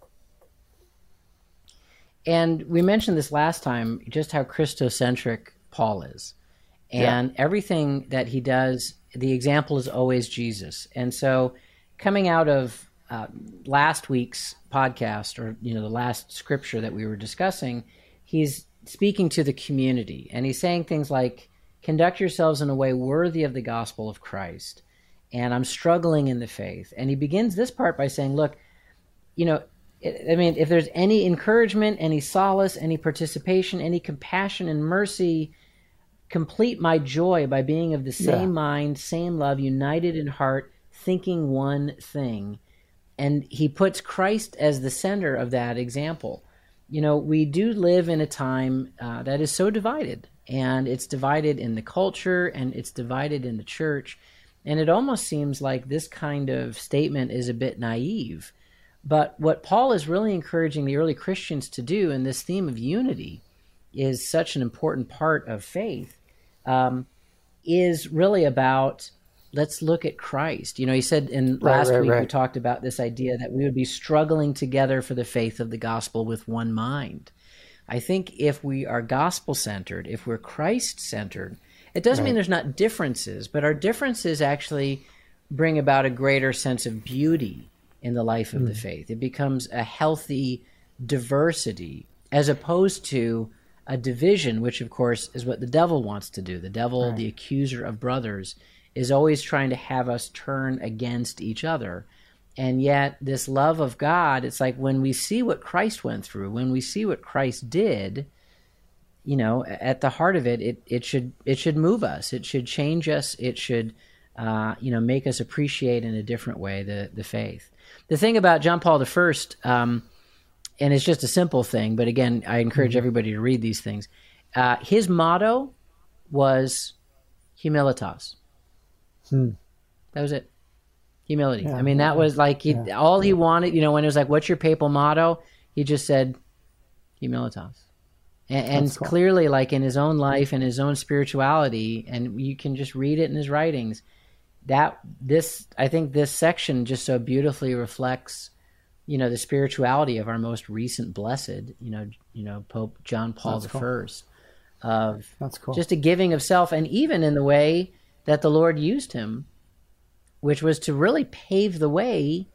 S1: And we mentioned this last time, just how Christocentric Paul is. And yeah. everything that he does, the example is always Jesus. And so coming out of uh, last week's podcast or you know the last scripture that we were discussing, he's speaking to the community and he's saying things like conduct yourselves in a way worthy of the gospel of Christ and I'm struggling in the faith. And he begins this part by saying, Look, you know, I mean, if there's any encouragement, any solace, any participation, any compassion and mercy, complete my joy by being of the same yeah. mind, same love, united in heart, thinking one thing. And he puts Christ as the center of that example. You know, we do live in a time uh, that is so divided, and it's divided in the culture and it's divided in the church. And it almost seems like this kind of statement is a bit naive. But what Paul is really encouraging the early Christians to do in this theme of unity is such an important part of faith. Um, is really about let's look at Christ. You know, he said in
S3: Right,
S1: last
S3: right,
S1: week we talked about this idea that we would be struggling together for the faith of the gospel with one mind. I think if we are gospel centered, if we're Christ centered, it doesn't mean there's not differences, but our differences actually bring about a greater sense of beauty in the life of the faith. It becomes a healthy diversity as opposed to a division, which of course is what the devil wants to do. The devil, the accuser of brothers, is always trying to have us turn against each other. And yet, this love of God, it's like when we see what Christ went through, when we see what Christ did, you know, at the heart of it, it, it should it should move us. It should change us. It should, uh, you know, make us appreciate in a different way the the faith. The thing about John Paul I, um, and it's just a simple thing, but again, I encourage everybody to read these things. Uh, his motto was humilitas. That was it. Humility.
S3: Yeah,
S1: I mean, that was like he, all he wanted. You know, when it was like, "What's your papal motto?" He just said, "Humilitas." And, and
S3: cool.
S1: clearly, like in his own life and his own spirituality, and you can just read it in his writings. That this, I think, this section just so beautifully reflects, you know, the spirituality of our most recent blessed. You know, you know, Pope John Paul the
S3: cool.
S1: First, of
S3: That's cool.
S1: just a giving of self, and even in the way that the Lord used him, which was to really pave the way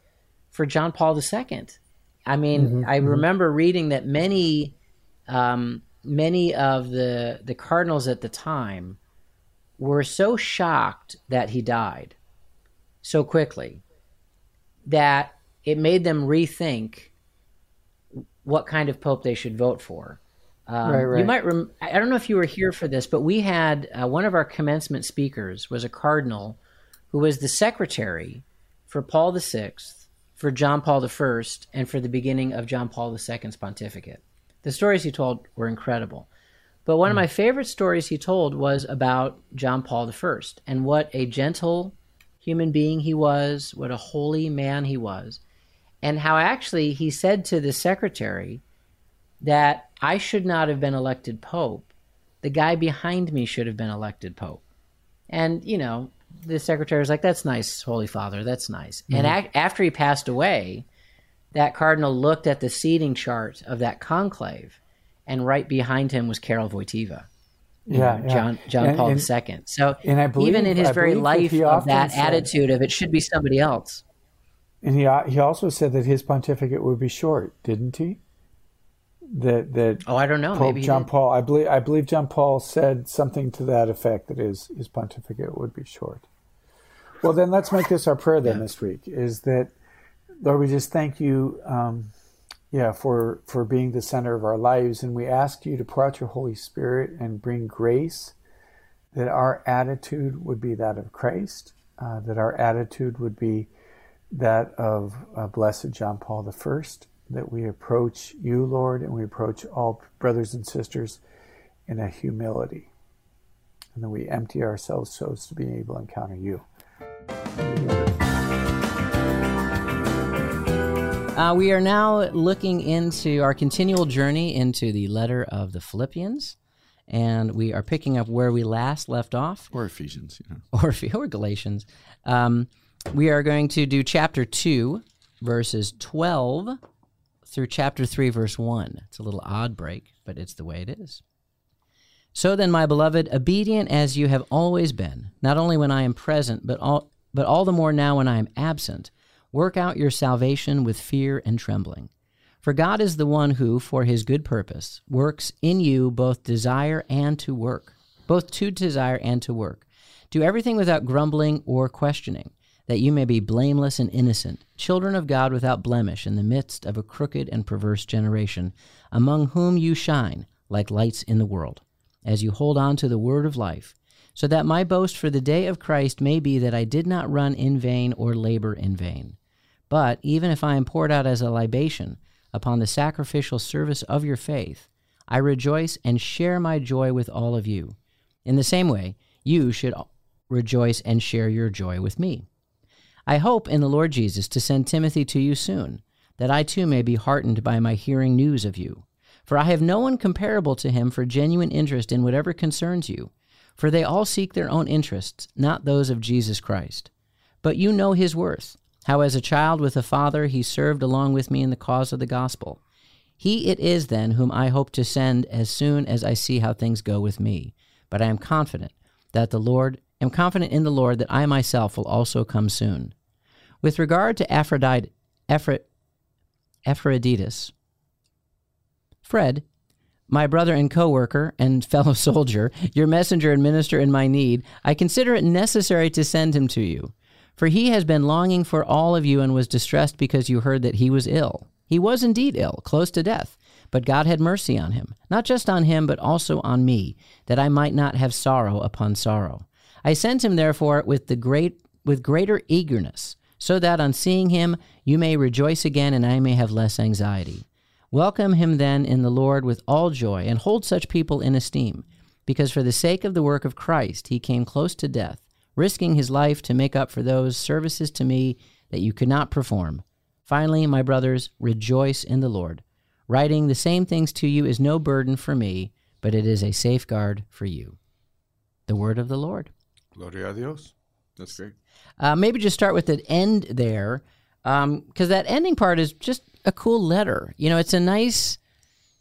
S1: for John Paul II. I mean, I remember reading that many, um, many of the the cardinals at the time were so shocked that he died so quickly that it made them rethink what kind of pope they should vote for. Um,
S3: Right, right.
S1: You might. Rem- I don't know if you were here for this, but we had uh, one of our commencement speakers was a cardinal who was the secretary for Paul VI, for John Paul I, and for the beginning of John Paul II's pontificate. The stories he told were incredible. But one of my favorite stories he told was about John Paul I and what a gentle human being he was, what a holy man he was, and how actually he said to the secretary that I should not have been elected pope. The guy behind me should have been elected pope. And, you know, the secretary was like, that's nice, Holy Father, that's nice. And mm-hmm. ac- after he passed away, that cardinal looked at the seating chart of that conclave, and right behind him was Karol Wojtyla.
S3: yeah,
S1: know,
S3: yeah.
S1: John John
S3: And-
S1: Paul
S3: and-
S1: II. So
S3: and I believe-
S1: even in his
S3: I
S1: very life of that
S3: said-
S1: attitude of it should be somebody else.
S3: And he he also said that his pontificate would be short, didn't he? That that
S1: Oh, I don't know.
S3: Pope
S1: Maybe
S3: John
S1: did.
S3: Paul, I believe I believe John Paul said something to that effect that his his pontificate would be short. Well, then let's make this our prayer then this week. Is that Lord, we just thank you, um, yeah, for for being the center of our lives, and we ask you to pour out your Holy Spirit and bring grace. That our attitude would be that of Christ. Uh, that our attitude would be that of uh, Blessed John Paul I, that we approach you, Lord, and we approach all brothers and sisters in a humility, and that we empty ourselves so as to be able to encounter you.
S1: Uh, we are now looking into our continual journey into the letter of the Philippians, and we are picking up where we last left off,
S2: Or Ephesians, you know.
S1: or, or Galatians. Um, we are going to do chapter 2, verses 12 through chapter 3, verse 1. It's a little odd break, but it's the way it is. So then, my beloved, obedient as you have always been, not only when I am present, but all, but all the more now when I am absent, work out your salvation with fear and trembling. For God is the one who, for his good purpose, works in you both desire and to work, both to desire and to work. Do everything without grumbling or questioning, that you may be blameless and innocent, children of God without blemish in the midst of a crooked and perverse generation, among whom you shine like lights in the world, as you hold on to the word of life, so that my boast for the day of Christ may be that I did not run in vain or labor in vain. But even if I am poured out as a libation upon the sacrificial service of your faith, I rejoice and share my joy with all of you. In the same way, you should rejoice and share your joy with me. I hope in the Lord Jesus to send Timothy to you soon, that I too may be heartened by my hearing news of you. For I have no one comparable to him for genuine interest in whatever concerns you. for they all seek their own interests, not those of Jesus Christ. But you know his worth, how as a child with a father he served along with me in the cause of the gospel. He it is then whom I hope to send as soon as I see how things go with me. But I am confident that the Lord am confident in the Lord that I myself will also come soon. With regard to Aphrodite, Epaphroditus, Fred, my brother and co worker and [laughs] fellow soldier, your messenger and minister in my need, I consider it necessary to send him to you. For he has been longing for all of you and was distressed because you heard that he was ill. He was indeed ill, close to death, but God had mercy on him, not just on him, but also on me, that I might not have sorrow upon sorrow. I sent him therefore with the great with greater eagerness, so that on seeing him you may rejoice again and I may have less anxiety. Welcome him then in the Lord with all joy, and hold such people in esteem, because for the sake of the work of Christ he came close to death, risking his life to make up for those services to me that you could not perform. Finally, my brothers, rejoice in the Lord. Writing the same things to you is no burden for me, but it is a safeguard for you. The word of the Lord.
S2: Gloria a Dios. That's great.
S1: Uh, maybe just start with the end there, because um, that ending part is just a cool letter. You know, it's a nice,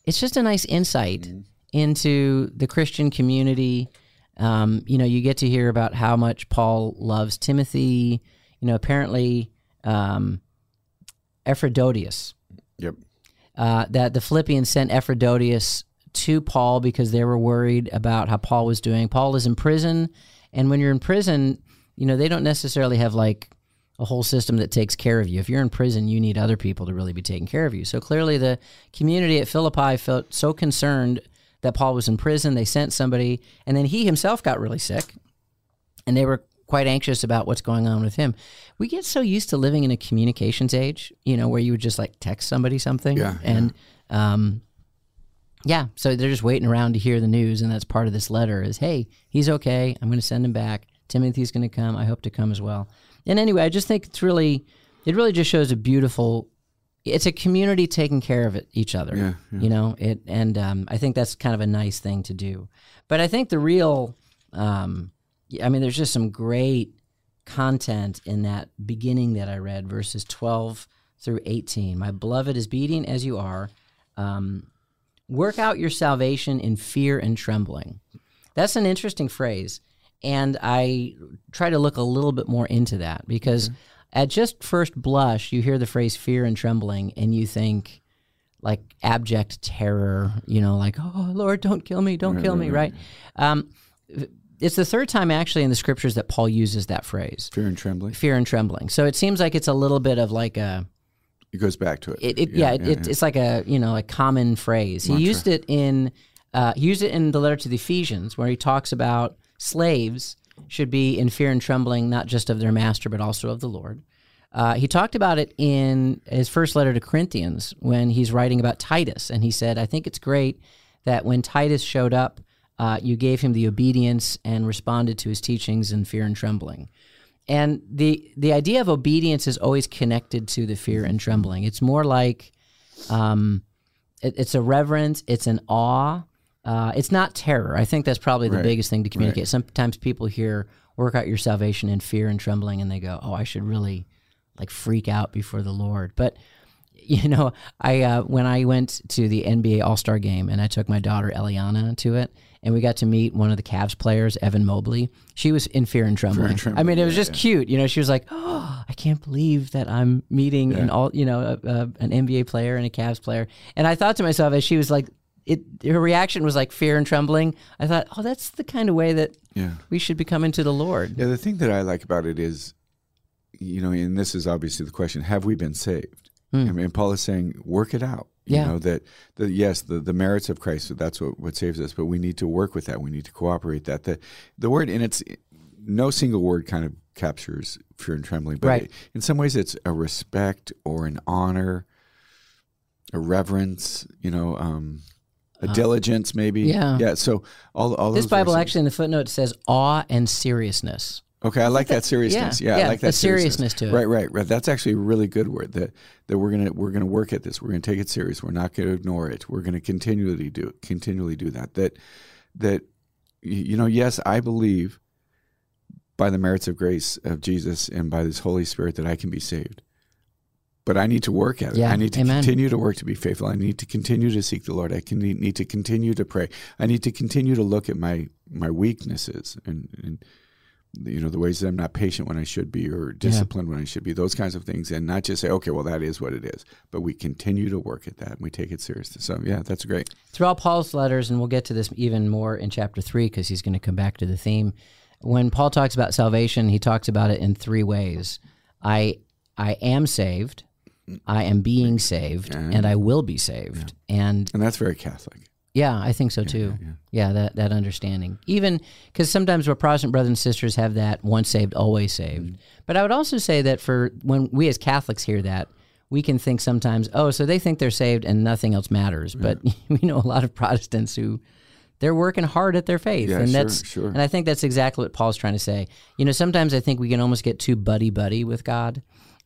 S1: it's just a nice insight mm-hmm. into the Christian community. Um, you know, you get to hear about how much Paul loves Timothy. You know, apparently, um.
S2: Yep.
S1: Uh, that the Philippians sent Epaphroditus to Paul because they were worried about how Paul was doing. Paul is in prison, and when you're in prison, you know they don't necessarily have like a whole system that takes care of you. If you're in prison, you need other people to really be taking care of you. So clearly, the community at Philippi felt so concerned that Paul was in prison. They sent somebody, and then he himself got really sick, and they were quite anxious about what's going on with him. We get so used to living in a communications age, you know, where you would just like text somebody something,
S2: yeah,
S1: and yeah. Um, yeah, so they're just waiting around to hear the news, and that's part of this letter. Is hey, he's okay. I'm going to send him back. Timothy's going to come. I hope to come as well. And anyway, I just think it's really, it really just shows a beautiful. It's a community taking care of it, each other.
S2: Yeah, yeah.
S1: You know it, and um, I think that's kind of a nice thing to do. But I think the real, um, I mean, there's just some great content in that beginning that I read, verses 12 through 18. My beloved is beating as you are. Um, work out your salvation in fear and trembling. That's an interesting phrase. And I try to look a little bit more into that because mm-hmm. at just first blush, you hear the phrase fear and trembling and you think like abject terror, you know, like, oh, Lord, don't kill me, don't right, kill me, right? right? Um, it's the third time actually in the scriptures that Paul uses that phrase
S2: fear and trembling.
S1: Fear and trembling. So it seems like it's a little bit of like a.
S2: It goes back to it.
S1: it, it yeah, yeah, it, yeah, it's like a you know a common phrase. Mantra. He used it in uh, he used it in the letter to the Ephesians where he talks about slaves should be in fear and trembling, not just of their master, but also of the Lord. Uh, he talked about it in his first letter to Corinthians when he's writing about Titus. And he said, I think it's great that when Titus showed up, uh, you gave him the obedience and responded to his teachings in fear and trembling. And the, the idea of obedience is always connected to the fear and trembling. It's more like um, it, it's a reverence, it's an awe, uh, it's not terror. I think that's probably the
S2: right.
S1: biggest thing to communicate.
S2: Right.
S1: Sometimes people hear "work out your salvation in fear and trembling," and they go, "Oh, I should really like freak out before the Lord." But [laughs] you know, I uh, when I went to the NBA All Star game and I took my daughter Eliana to it, and we got to meet one of the Cavs players, Evan Mobley. She was in fear and trembling. Fear and trembling. I mean, it was just yeah. cute. You know, she was like, "Oh, [gasps] I can't believe that I'm meeting yeah. an all, you know, a, a, an NBA player and a Cavs player." And I thought to myself as she was like it her reaction was like fear and trembling. I thought, oh, that's the kind of way that
S2: yeah.
S1: we should be coming to the Lord.
S2: Yeah, the thing that I like about it is, you know, and this is obviously the question: Have we been saved? Mm. I mean, Paul is saying, work it out. You
S1: yeah.
S2: know that the yes, the, the merits of Christ that's what, what saves us, but we need to work with that. We need to cooperate that. The the word and it's no single word kind of captures fear and trembling, but
S1: right.
S2: it, in some ways it's a respect or an honor, a reverence. You know, um, a uh, diligence maybe.
S1: Yeah.
S2: Yeah. So all all
S1: this Bible actually in the footnote says awe and seriousness.
S2: Okay, I like that seriousness. Yeah, yeah, I like that
S1: seriousness. to it.
S2: Right, right, right. That's actually a really good word. That that we're gonna we're gonna work at this. We're gonna take it serious. We're not gonna ignore it. We're gonna continually do continually do that. That that
S4: you know, yes, I believe by the merits of grace of Jesus and by this Holy Spirit that I can be saved. But I need to work at it.
S1: Yeah,
S4: I need to
S1: amen.
S4: continue to work to be faithful. I need to continue to seek the Lord. I can need, need to continue to pray. I need to continue to look at my my weaknesses and, and you know the ways that I'm not patient when I should be or disciplined when I should be. Those kinds of things, and not just say, okay, well that is what it is, but we continue to work at that and we take it seriously. So yeah, that's great.
S1: throughout Paul's letters, and we'll get to this even more in chapter three because he's going to come back to the theme. When Paul talks about salvation, he talks about it in three ways. I I am saved, I am being saved, and I will be saved. And
S4: And that's very Catholic.
S1: Yeah, I think so too. Yeah, that that understanding. Even because sometimes our Protestant brothers and sisters have that once saved, always saved. Mm-hmm. But I would also say that for when we as Catholics hear that, we can think sometimes, oh, so they think they're saved and nothing else matters. But [laughs] we know a lot of Protestants who they're working hard at their faith,
S4: Yeah,
S1: and
S4: sure,
S1: that's
S4: sure.
S1: and I think that's exactly what Paul's trying to say. You know, sometimes I think we can almost get too buddy buddy with God,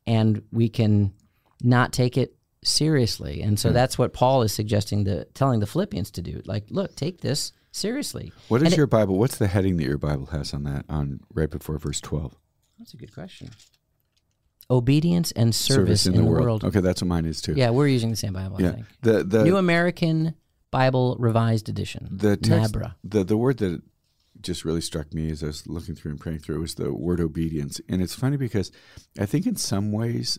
S1: and we can not take it seriously. And
S4: Hmm.
S1: so that's what Paul is suggesting to telling the Philippians to do. Like, look, take this seriously.
S4: What is
S1: And it-
S4: your Bible? What's the heading that your Bible has on that? On right before verse twelve.
S1: That's a good question. Obedience and service, in, the, world.
S4: Okay, that's what mine is too.
S1: Yeah, we're using the same Bible. I
S4: Yeah.
S1: think.
S4: The the
S1: New American Bible Revised Edition.
S4: the text,
S1: NABRE.
S4: the the word that just really struck me as I was looking through and praying through was the word obedience, and it's funny because I think in some ways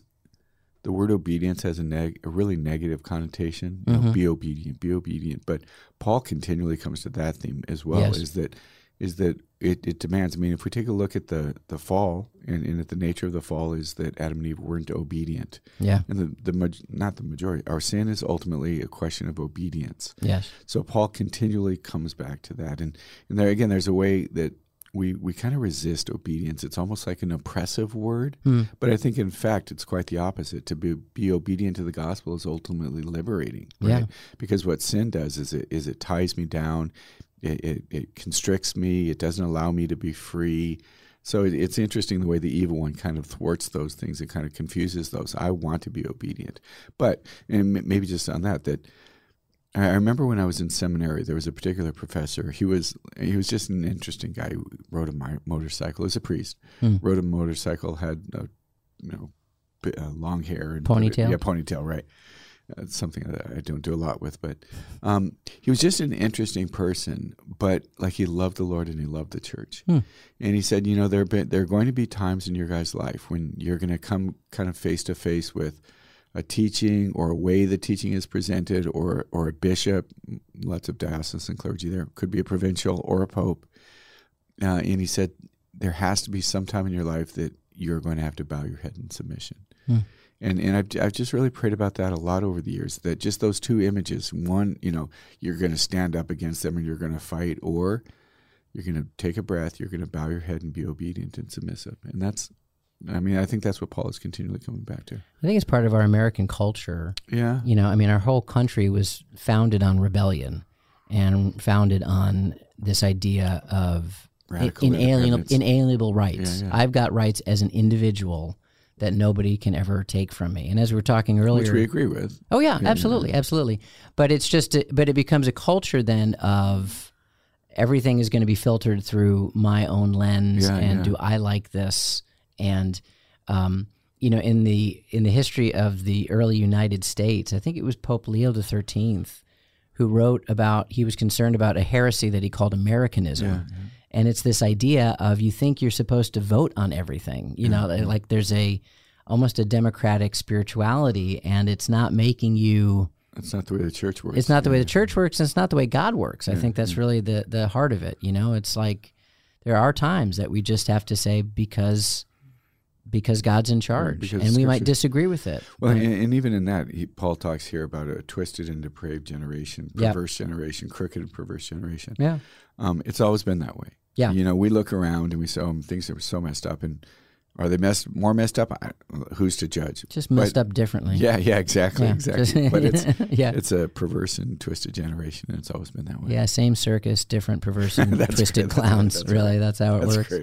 S4: the word obedience has a neg a really negative connotation. You
S1: Mm-hmm.
S4: know, be obedient, be obedient. But Paul continually comes to that theme as well.
S1: Yes.
S4: Is that is that it, it demands? I mean, if we take a look at the the fall and, and at the nature of the fall is that Adam and Eve weren't obedient.
S1: Yeah.
S4: And the, the not the majority. Our sin is ultimately a question of obedience.
S1: Yes.
S4: So Paul continually comes back to that, and and there again, there's a way that we we kind of resist obedience. It's almost like an oppressive word, hmm. but I think in fact it's quite the opposite. To be be obedient to the gospel is ultimately liberating, right?
S1: Yeah.
S4: Because what sin does is it is it ties me down, it it, it constricts me, it doesn't allow me to be free. So it, it's interesting the way the evil one kind of thwarts those things. It kind of confuses those. I want to be obedient, but and maybe just on that that I remember when I was in seminary, there was a particular professor. He was he was just an interesting guy. He rode a motorcycle. He was a priest.
S1: Hmm.
S4: Rode a motorcycle. Had a, you know b- uh, long hair and
S1: Ponytail?
S4: Yeah, ponytail. Right. That's something that I don't do a lot with, but um, he was just an interesting person. But like he loved the Lord and he loved the church.
S1: Hmm.
S4: And he said, you know, there been, there are going to be times in your guys' life when you're going to come kind of face to face with a teaching or a way the teaching is presented or or a bishop, lots of diocesan clergy there, could be a provincial or a pope. Uh, and he said there has to be some time in your life that you're going to have to bow your head in submission. And and I've, I've just really prayed about that a lot over the years. That just those two images, one, you know, you're going to stand up against them and you're going to fight, or you're going to take a breath, you're going to bow your head and be obedient and submissive. And that's, I mean, I think that's what Paul is continually coming back to.
S1: I think it's part of our American culture.
S4: Yeah.
S1: You know, I mean, our whole country was founded on rebellion and founded on this idea of
S4: Radical
S1: inalienable, inalienable rights.
S4: Yeah, yeah.
S1: I've got rights as an individual that nobody can ever take from me. And as we were talking earlier,
S4: Which we agree with.
S1: Oh yeah, absolutely, absolutely. But it's just, but it becomes a culture then of everything is going to be filtered through my own lens, and do I like this? And um, you know, in the in the history of the early United States, I think it was Pope Leo the Thirteenth who wrote about he was concerned about a heresy that he called Americanism. And it's this idea of you think you're supposed to vote on everything. You know, like there's a almost a democratic spirituality and it's not making you
S4: That's not the way the church works.
S1: it's not the way the church works and it's not the way God works. I think that's really the the heart of it, you know? It's like there are times that we just have to say because because God's in charge and we might disagree with it.
S4: Well, and, and even in that, he, Paul talks here about a twisted and depraved generation, perverse generation, crooked and perverse generation.
S1: Yeah.
S4: Um, it's always been that way.
S1: Yeah.
S4: You know, we look around and we say, oh, things are so messed up. And are they messed more messed up? I, who's to judge?
S1: Just messed
S4: But-
S1: up differently.
S4: Yeah, yeah, exactly,
S1: Yeah,
S4: exactly. [laughs] but it's
S1: yeah.
S4: it's a perverse and twisted generation, and it's always been that way.
S1: Yeah, same circus, different perverse and [laughs] twisted
S4: great.
S1: Clowns.
S4: right. That's
S1: really, that's how it
S4: That's
S1: works.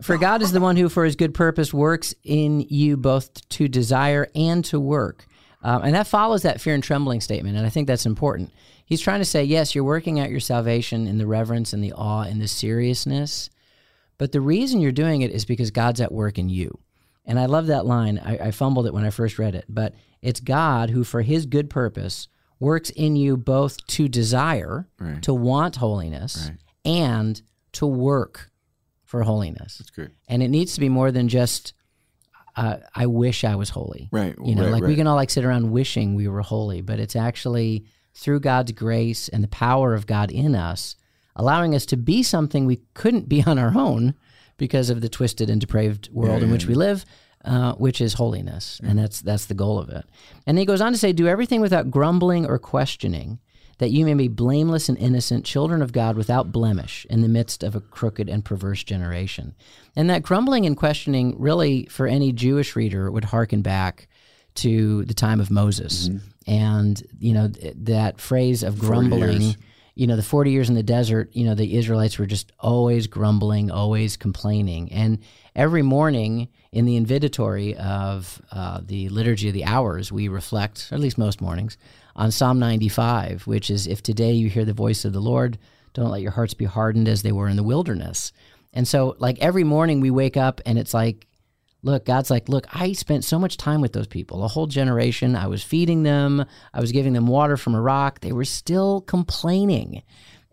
S1: For God is the one who, for his good purpose, works in you both to desire and to work Um, and that follows that fear and trembling statement. And I think that's important. He's trying to say, yes, you're working out your salvation in the reverence and the awe and the seriousness. But the reason you're doing it is because God's at work in you. And I love that line. I, I fumbled it when I first read it. But it's God who, for his good purpose, works in you both to desire,
S2: Right.
S1: to want holiness,
S2: Right.
S1: and to work for holiness.
S2: That's good.
S1: And it needs to be more than just, uh, I wish I was holy.
S2: Right.
S1: You know,
S2: right,
S1: like we can all like sit around wishing we were holy, but it's actually through God's grace and the power of God in us, allowing us to be something we couldn't be on our own because of the twisted and depraved world in which we live, uh, which is holiness, and that's that's the goal of it. And he goes on to say, "Do everything without grumbling or questioning." That you may be blameless and innocent, children of God without blemish in the midst of a crooked and perverse generation. And that grumbling and questioning, really, for any Jewish reader, would harken back to the time of Moses. And, you know, th- that phrase of grumbling you know, the 40 years in the desert, you know, the Israelites were just always grumbling, always complaining. And every morning in the invitatory of uh, the Liturgy of the Hours, we reflect, or at least most mornings, on Psalm 95, which is, If today you hear the voice of the Lord, don't let your hearts be hardened as they were in the wilderness. And so, like, every morning we wake up and it's like, look, God's like, look, I spent so much time with those people, a whole generation. I was feeding them, I was giving them water from a rock. They were still complaining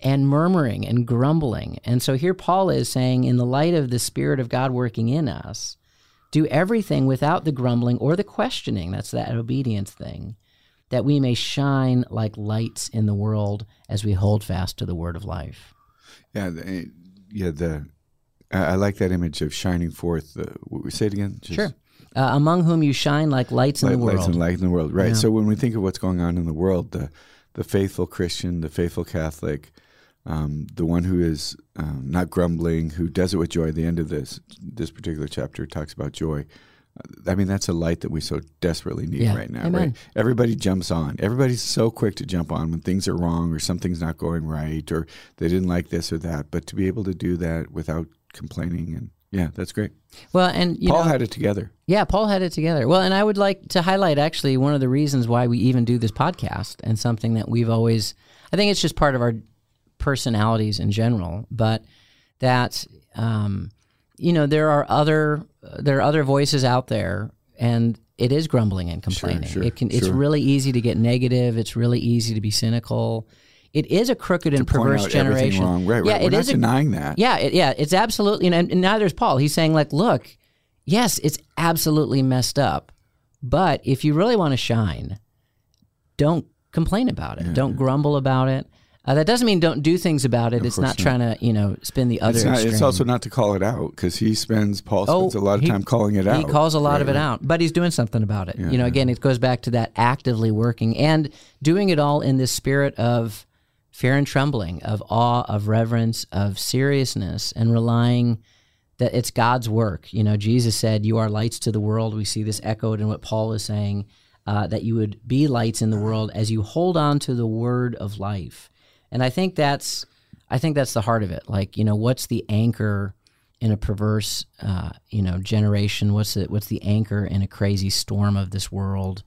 S1: and murmuring and grumbling. And so here Paul is saying, in the light of the Spirit of God working in us, do everything without the grumbling or the questioning. That's that obedience thing. That we may shine like lights in the world as we hold fast to the word of life.
S2: Yeah. The, yeah. The I like that image of shining forth. The, what we say it again. Just
S1: Sure. Uh, among whom you shine like lights in the world.
S2: lights and light in the world. Right.
S1: Yeah.
S2: So when we think of what's going on in the world, the the faithful Christian, the faithful Catholic, um, the one who is um, not grumbling, who does it with joy. The end of this this particular chapter talks about joy. I mean, that's a light that we so desperately need
S1: Yeah.
S2: right now.
S1: Amen.
S2: Right? Everybody jumps on. Everybody's so quick to jump on when things are wrong or something's not going right or they didn't like this or that. But to be able to do that without complaining and yeah, that's great.
S1: Well, and you
S2: Paul
S1: know,
S2: had it together.
S1: Yeah, Paul had it together. Well, and I would like to highlight actually one of the reasons why we even do this podcast and something that we've always, I think it's just part of our personalities in general, but that, um, you know, there are other, there are other voices out there and it is grumbling and complaining.
S2: sure,
S1: it can, it's really easy to get negative. It's really easy to be cynical. It is a crooked and perverse generation.
S2: wrong. Right,
S1: Yeah,
S2: right. We're
S1: it is a-
S2: denying that.
S1: yeah, it, yeah, it's absolutely, and, and neither is Paul. He's saying like, look, yes, it's absolutely messed up, but if you really want to shine, don't complain about it. don't grumble about it. Uh, that doesn't mean don't do things about it. it's
S2: course
S1: not trying to, you know, spin the other
S2: It's, not, it's also not to call it out because he spends Paul spends a lot of
S1: Oh, he-
S2: time calling it out.
S1: He calls a lot
S2: Right,
S1: of it out, but he's doing something about it. you know, again, it goes back to that actively working and doing it all in this spirit of fear and trembling, of awe, of reverence, of seriousness, and relying that it's God's work. You know, Jesus said, "You are lights to the world." We see this echoed in what Paul is saying. Uh, that you would be lights in the world as you hold on to the word of life, and I think that's, I think that's the heart of it. Like, you know, what's the anchor in a perverse, uh, you know, generation? What's the what's the anchor in a crazy storm of this world?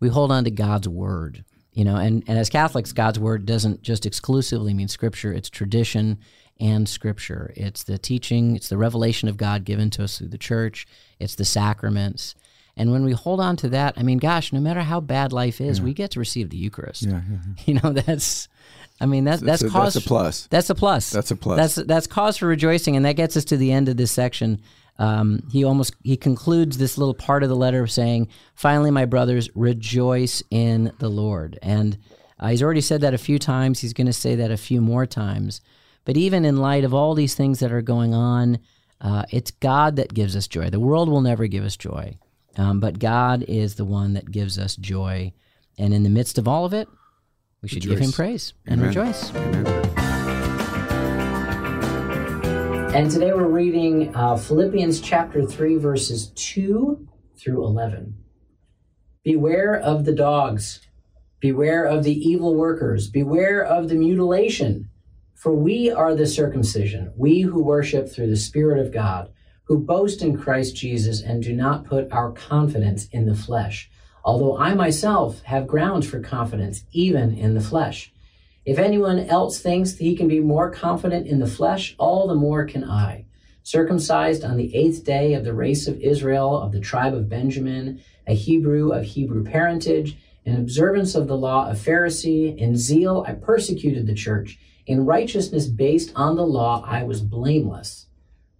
S1: We hold on to God's word, you know, and and as Catholics, God's word doesn't just exclusively mean Scripture; it's tradition and Scripture. It's the teaching, it's the revelation of God given to us through the Church. It's the sacraments. And when we hold on to that, I mean, gosh, no matter how bad life is, we get to receive the Eucharist.
S2: Yeah, yeah, [laughs]
S1: You know, that's, I mean, that, that's
S2: a-
S1: cause.
S2: that's a plus.
S1: That's a plus.
S2: That's a plus.
S1: That's that's cause for rejoicing, and that gets us to the end of this section. Um, he almost he concludes this little part of the letter saying, "Finally, my brothers, rejoice in the Lord." And uh, he's already said that a few times. He's going to say that a few more times. But even in light of all these things that are going on, uh, it's God that gives us joy. The world will never give us joy, um, but God is the one that gives us joy. And in the midst of all of it, we should give Him praise and
S2: Amen.
S1: rejoice.
S2: Amen.
S1: And today we're reading uh, Philippians chapter 3, verses 2 through 11. Beware of the dogs, beware of the evil workers, beware of the mutilation. For we are the circumcision, we who worship through the Spirit of God, who boast in Christ Jesus and do not put our confidence in the flesh. Although I myself have grounds for confidence even in the flesh. If anyone else thinks he can be more confident in the flesh, all the more can I. Circumcised on the eighth day of the race of Israel, of the tribe of Benjamin, a Hebrew of Hebrew parentage, in observance of the law of Pharisee, in zeal I persecuted the church. In righteousness based on the law, I was blameless.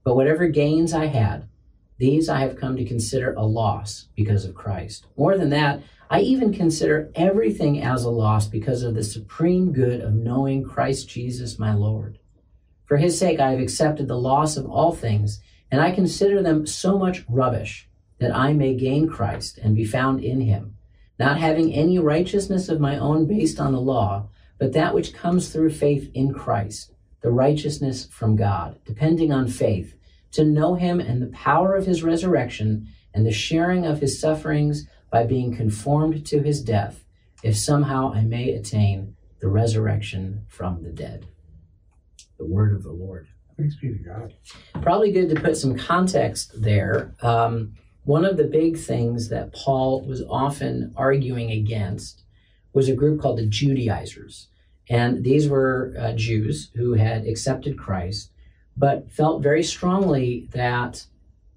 S1: But whatever gains I had, these I have come to consider a loss because of Christ. More than that, I even consider everything as a loss because of the supreme good of knowing Christ Jesus my Lord. For his sake, I have accepted the loss of all things, and I consider them so much rubbish that I may gain Christ and be found in him, not having any righteousness of my own based on the law but that which comes through faith in Christ, the righteousness from God, depending on faith, to know him and the power of his resurrection and the sharing of his sufferings by being conformed to his death, if somehow I may attain the resurrection from the dead. The word of the Lord.
S2: Thanks be to God.
S1: Probably good to put some context there. Um, one of the big things that Paul was often arguing against was a group called the Judaizers. And these were uh, Jews who had accepted Christ, but felt very strongly that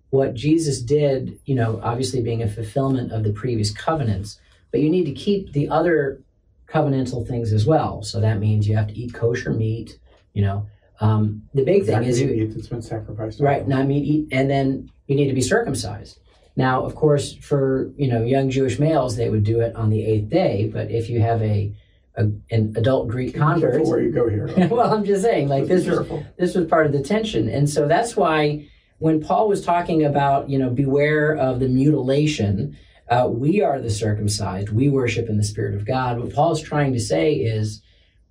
S1: what Jesus did, you know, obviously being a fulfillment of the previous covenants, but you need to keep the other covenantal things as well. So that means you have to eat kosher meat, you know. Um, the big thing is you
S2: meat that's been sacrificed.
S1: Right, not meat eat, and then you need to be circumcised. Now, of course, for you know young Jewish males, they would do it on the eighth day. But if you have a, a an adult Greek convert,
S2: where you go here. [laughs]
S1: well, I'm just saying, like this was this was part of the tension, and so that's why when Paul was talking about you know beware of the mutilation, uh, we are the circumcised, we worship in the Spirit of God. What Paul is trying to say is,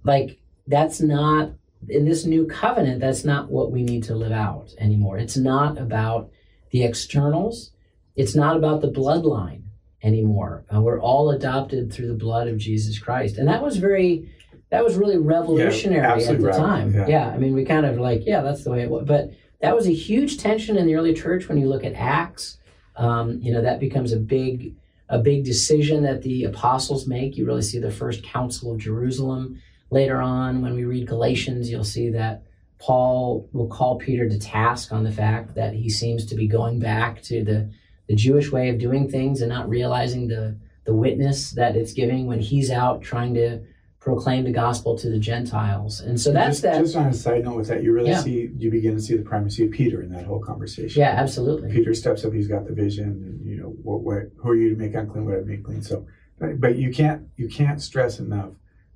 S1: like that's not in this new covenant. That's not what we need to live out anymore. It's not about the externals it's not about the bloodline anymore. Uh, we're all adopted through the blood of Jesus Christ. And that was very, that was really revolutionary yeah, at the time. Yeah. yeah. I mean, we kind of like, yeah, that's the way it was. But that was a huge tension in the early church when you look at Acts. Um, you know, that becomes a big, a big decision that the apostles make. You really see the first council of Jerusalem. Later on, when we read Galatians, you'll see that Paul will call Peter to task on the fact that he seems to be going back to the the Jewish way of doing things and not realizing the the witness that it's giving when he's out trying to proclaim the gospel to the Gentiles. And so that's
S2: just,
S1: that.
S2: Just on a side note with that, you really yeah. see, you begin to see the primacy of Peter in that whole conversation.
S1: Yeah, absolutely.
S2: Peter steps up, he's got the vision, and you know, what, what, who are you to make unclean what I make clean? So, but you can't, you can't stress enough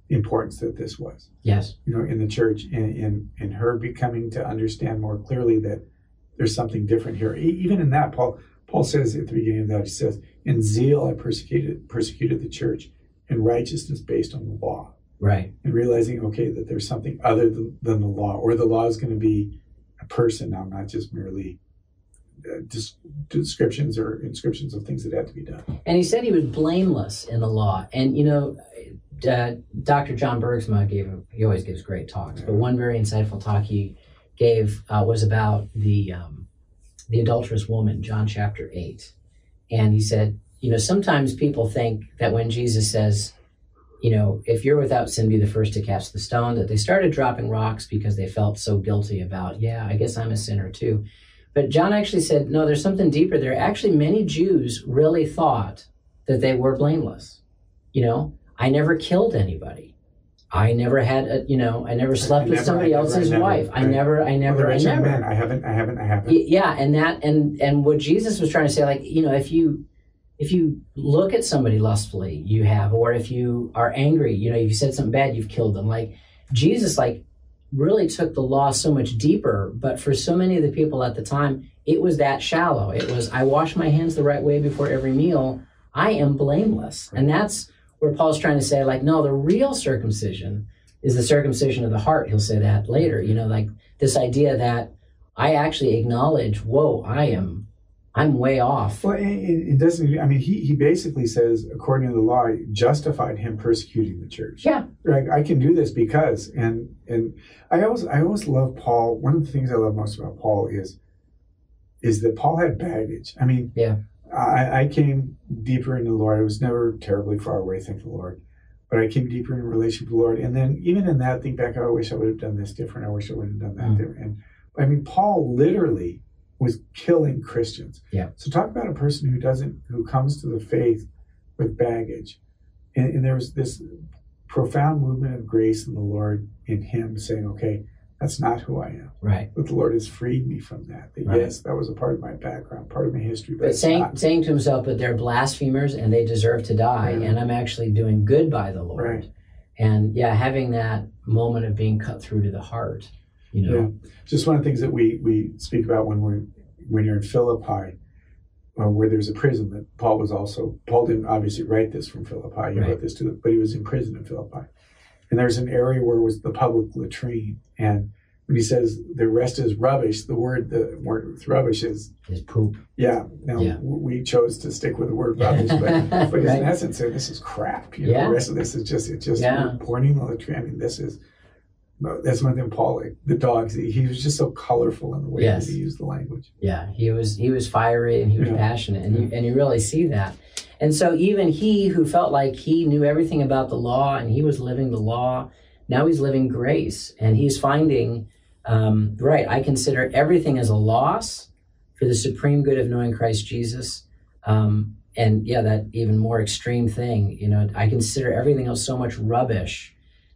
S2: the importance that this was.
S1: Yes.
S2: You know, in the church, in, in, in her becoming to understand more clearly that there's something different here. Even in that, Paul, Paul says at the beginning of that, he says, In zeal I persecuted persecuted the church, in righteousness based on the law.
S1: Right.
S2: And realizing, okay, that there's something other than, than the law, or the law is going to be a person now, not just merely uh, descriptions or inscriptions of things that had to be done.
S1: And he said he was blameless in the law. And, you know, uh, Dr. John Bergsma gave, a, he always gives great talks, but one very insightful talk he gave uh, was about the, um, the adulterous woman, John chapter 8. And he said, you know, sometimes people think that when Jesus says, you know, if you're without sin, be the first to cast the stone, that they started dropping rocks because they felt so guilty about, yeah, I guess I'm a sinner too. But John actually said, no, there's something deeper there. Actually, many Jews really thought that they were blameless. You know, I never killed anybody. I never had a, you know, I never slept I with never, somebody else's never, wife. I, never, I never, I never.
S2: Man, I haven't, I haven't, I haven't.
S1: Yeah, and that, and and what Jesus was trying to say, like, you know, if you, if you look at somebody lustfully, you have, or if you are angry, you know, you said something bad, you've killed them. Like Jesus, like, really took the law so much deeper. But for so many of the people at the time, it was that shallow. It was, I wash my hands the right way before every meal. I am blameless, and that's where Paul's trying to say, like, no, the real circumcision is the circumcision of the heart. He'll say that later, you know, like this idea that I actually acknowledge, whoa, I am, I'm way off.
S2: Well, it, it doesn't, I mean, he, he basically says, according to the law, justified him persecuting the church.
S1: Yeah.
S2: Like, I can do this because, and, and I always, I always love Paul. One of the things I love most about Paul is, is that Paul had baggage. I mean,
S1: yeah
S2: I, I came deeper into the Lord. I was never terribly far away, thank the Lord. But I came deeper in relationship with the Lord. And then even in that, think back, I wish I would have done this different. I wish I would have done that
S1: Mm.
S2: different. And I mean, Paul literally was killing Christians.
S1: Yeah.
S2: So talk about a person who doesn't, who comes to the faith with baggage. And, and there was this profound movement of grace in the Lord in him saying, okay, that's not who I am.
S1: Right.
S2: But the Lord has freed me from that. That
S1: Right.
S2: yes, that was a part of my background, part of my history, but,
S1: But saying
S2: not.
S1: saying to himself, but they're blasphemers and they deserve to die,
S2: Yeah.
S1: and I'm actually doing good by the Lord.
S2: Right.
S1: And yeah, having that moment of being cut through to the heart, you know.
S2: Just one of the things that we we speak about when we're when you're in Philippi, uh, where there's a prison that Paul was also Paul didn't obviously write this from Philippi. He
S1: Right.
S2: wrote this to, the, but he was in prison in Philippi, and there's an area where was the public latrine, and when he says the rest is rubbish, the word the word rubbish is
S1: His poop.
S2: yeah. Now
S1: Yeah.
S2: we chose to stick with the word rubbish, but [laughs] but
S1: Right.
S2: in essence, this is crap. You know,
S1: Yeah.
S2: the rest of this is just it's just
S1: Yeah.
S2: pointing the latrine. I mean, this is. That's one thing. Paul, like the dogs, he, he was just so colorful in the way
S1: Yes.
S2: that he used the language.
S1: Yeah, he was he was fiery and he was
S2: Yeah.
S1: passionate, and you and you really see that. And so even he who felt like he knew everything about the law and he was living the law, now he's living grace, and he's finding um, right. I consider everything as a loss for the supreme good of knowing Christ Jesus. Um, and yeah, that even more extreme thing, you know, I consider everything else so much rubbish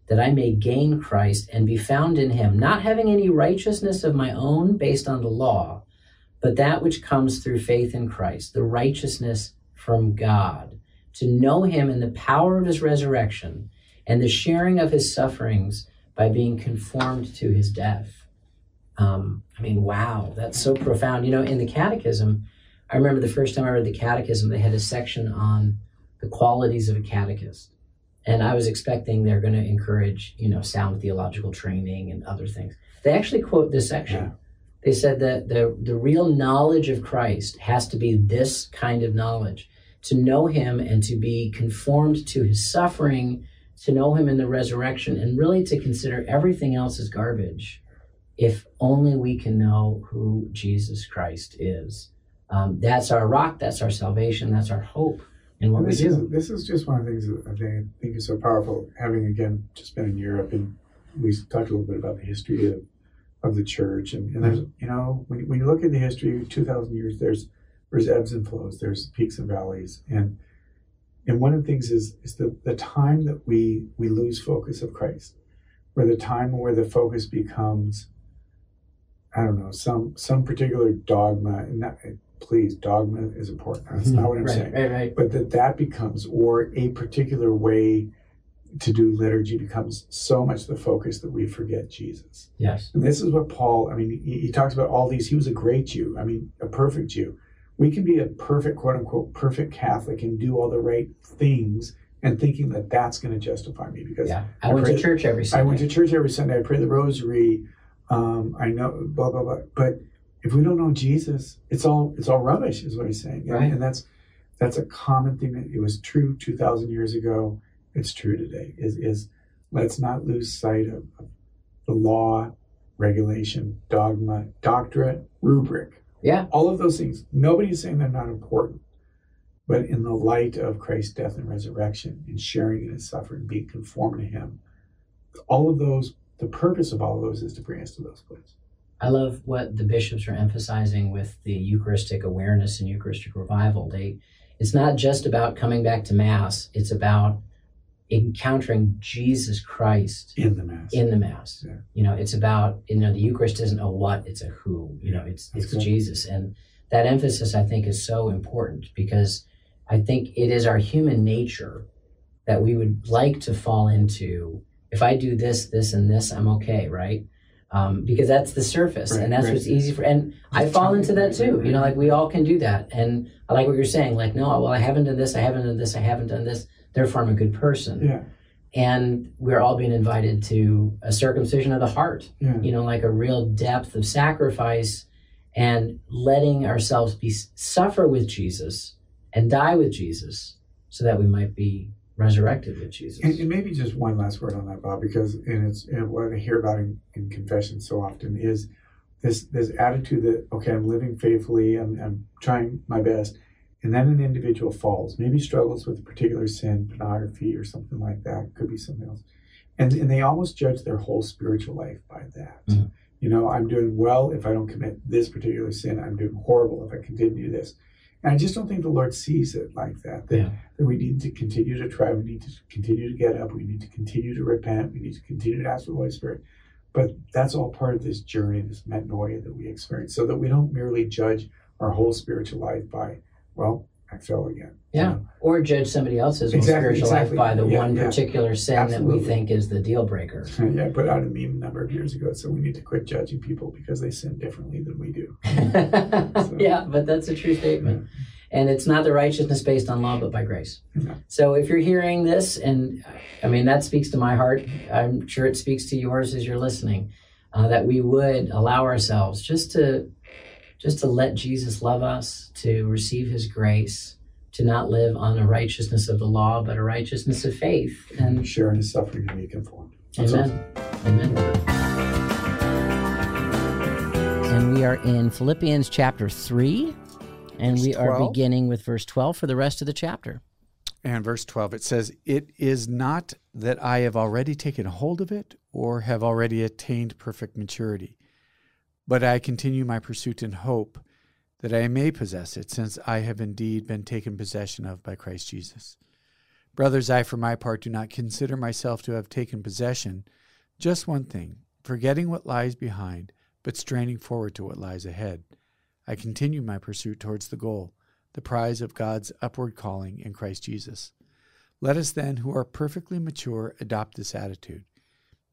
S1: that I may gain Christ and be found in him, not having any righteousness of my own based on the law, but that which comes through faith in Christ, the righteousness from God, to know him in the power of his resurrection and the sharing of his sufferings by being conformed to his death. Um, I mean, wow, that's so profound. You know, in the catechism, I remember the first time I read the catechism, they had a section on the qualities of a catechist. And I was expecting they're going to encourage, you know, sound theological training and other things. They actually quote this section.
S2: Yeah.
S1: They said that the, the real knowledge of Christ has to be this kind of knowledge to know him and to be conformed to his suffering, to know him in the resurrection, and really to consider everything else as garbage if only we can know who Jesus Christ is. Um, that's our rock, that's our salvation, that's our hope in what
S2: And
S1: we
S2: this is this is just one of the things that I think, I think is so powerful. Having again just been in Europe, and we talked a little bit about the history of, of the church, and, and there's you know when, when you look at the history of two thousand years, there's there's ebbs and flows, there's peaks and valleys, and and one of the things is is the the time that we we lose focus of Christ, where the time where the focus becomes, I don't know, some some particular dogma. And not, please, dogma is important. That's not what I'm [laughs]
S1: right,
S2: saying
S1: right, right.
S2: but that that becomes or a particular way to do liturgy becomes so much the focus that we forget jesus
S1: Yes.
S2: and this is what paul i mean he, he talks about all these he was a great jew i mean a perfect jew we can be a perfect quote unquote perfect catholic and do all the right things and thinking that that's going to justify me because
S1: Yeah. I
S2: I
S1: went to church every Sunday.
S2: I went to church every Sunday. I pray the rosary. Um, I know blah blah blah. But if we don't know Jesus, it's all it's all rubbish, is what he's saying. And,
S1: Right.
S2: and that's that's a common thing. That it was true two thousand years ago. It's true today. Is is let's not lose sight of, of the law, regulation, dogma, doctrine, rubric.
S1: Yeah.
S2: All of those things. Nobody's saying they're not important. But in the light of Christ's death and resurrection, and sharing in his suffering, being conformed to him, all of those, the purpose of all of those is to bring us to those places.
S1: I love what the bishops are emphasizing with the Eucharistic awareness and Eucharistic revival. They, it's not just about coming back to Mass. It's about encountering Jesus Christ
S2: In the Mass.
S1: in the Mass.
S2: Yeah.
S1: You know, it's about you know the Eucharist isn't a what, it's a who. You know, it's
S2: That's
S1: it's. Jesus, and that emphasis I think is so important because I think it is our human nature that we would like to fall into. If I do this, this, and this, I'm okay, right? Um, because that's the surface,
S2: Right,
S1: and that's
S2: right.
S1: what's easy for. And I fall into that too. You know, like we all can do that. And I like what you're saying. Like, no, well, I haven't done this, I haven't done this, I haven't done this. Therefore, I'm a good person.
S2: Yeah,
S1: and we're all being invited to a circumcision of the heart
S2: yeah.
S1: you know like a real depth of sacrifice and letting ourselves be suffer with jesus and die with jesus so that we might be resurrected with jesus.
S2: And, and maybe just one last word on that, Bob, because and it's and what I hear about in, in confession so often is this this attitude that okay, I'm living faithfully, I'm, I'm trying my best,
S3: and then an individual falls, maybe struggles with a particular sin, pornography or something like that, could be something else. And, and they almost judge their whole spiritual life by that. Mm-hmm. You know, I'm doing well if I don't commit this particular sin. I'm doing horrible if I continue this. And I just don't think the Lord sees it like that. That, yeah. that we need to continue to try. We need to continue to get up. We need to continue to repent. We need to continue to ask for the Holy Spirit. But that's all part of this journey, this metanoia that we experience, so that we don't merely judge our whole spiritual life by, well, I fell again.
S1: Yeah. You know? Or judge somebody else's exactly, spiritual exactly. life by the yeah, one yeah. particular sin Absolutely. that we think is the deal breaker. [laughs]
S3: yeah, I put out a meme a number of years ago. So we need to quit judging people because they sin differently than we do. [laughs]
S1: so. Yeah, but that's a true statement. And it's not the righteousness based on law, but by grace. So if you're hearing this, and I mean, that speaks to my heart, I'm sure it speaks to yours as you're listening, uh, that we would allow ourselves just to just to let Jesus love us, to receive his grace, to not live on a righteousness of the law, but a righteousness of faith.
S3: And share in his suffering and be conformed.
S1: Amen. Amen. And we are in Philippians chapter 3, and verse we are 12. beginning with verse 12 for the rest of the chapter.
S2: And verse 12, it says, It is not that I have already taken hold of it or have already attained perfect maturity but I continue my pursuit in hope that I may possess it, since I have indeed been taken possession of by Christ Jesus. Brothers, I for my part do not consider myself to have taken possession. Just one thing, forgetting what lies behind, but straining forward to what lies ahead. I continue my pursuit towards the goal, the prize of God's upward calling in Christ Jesus. Let us then, who are perfectly mature, adopt this attitude.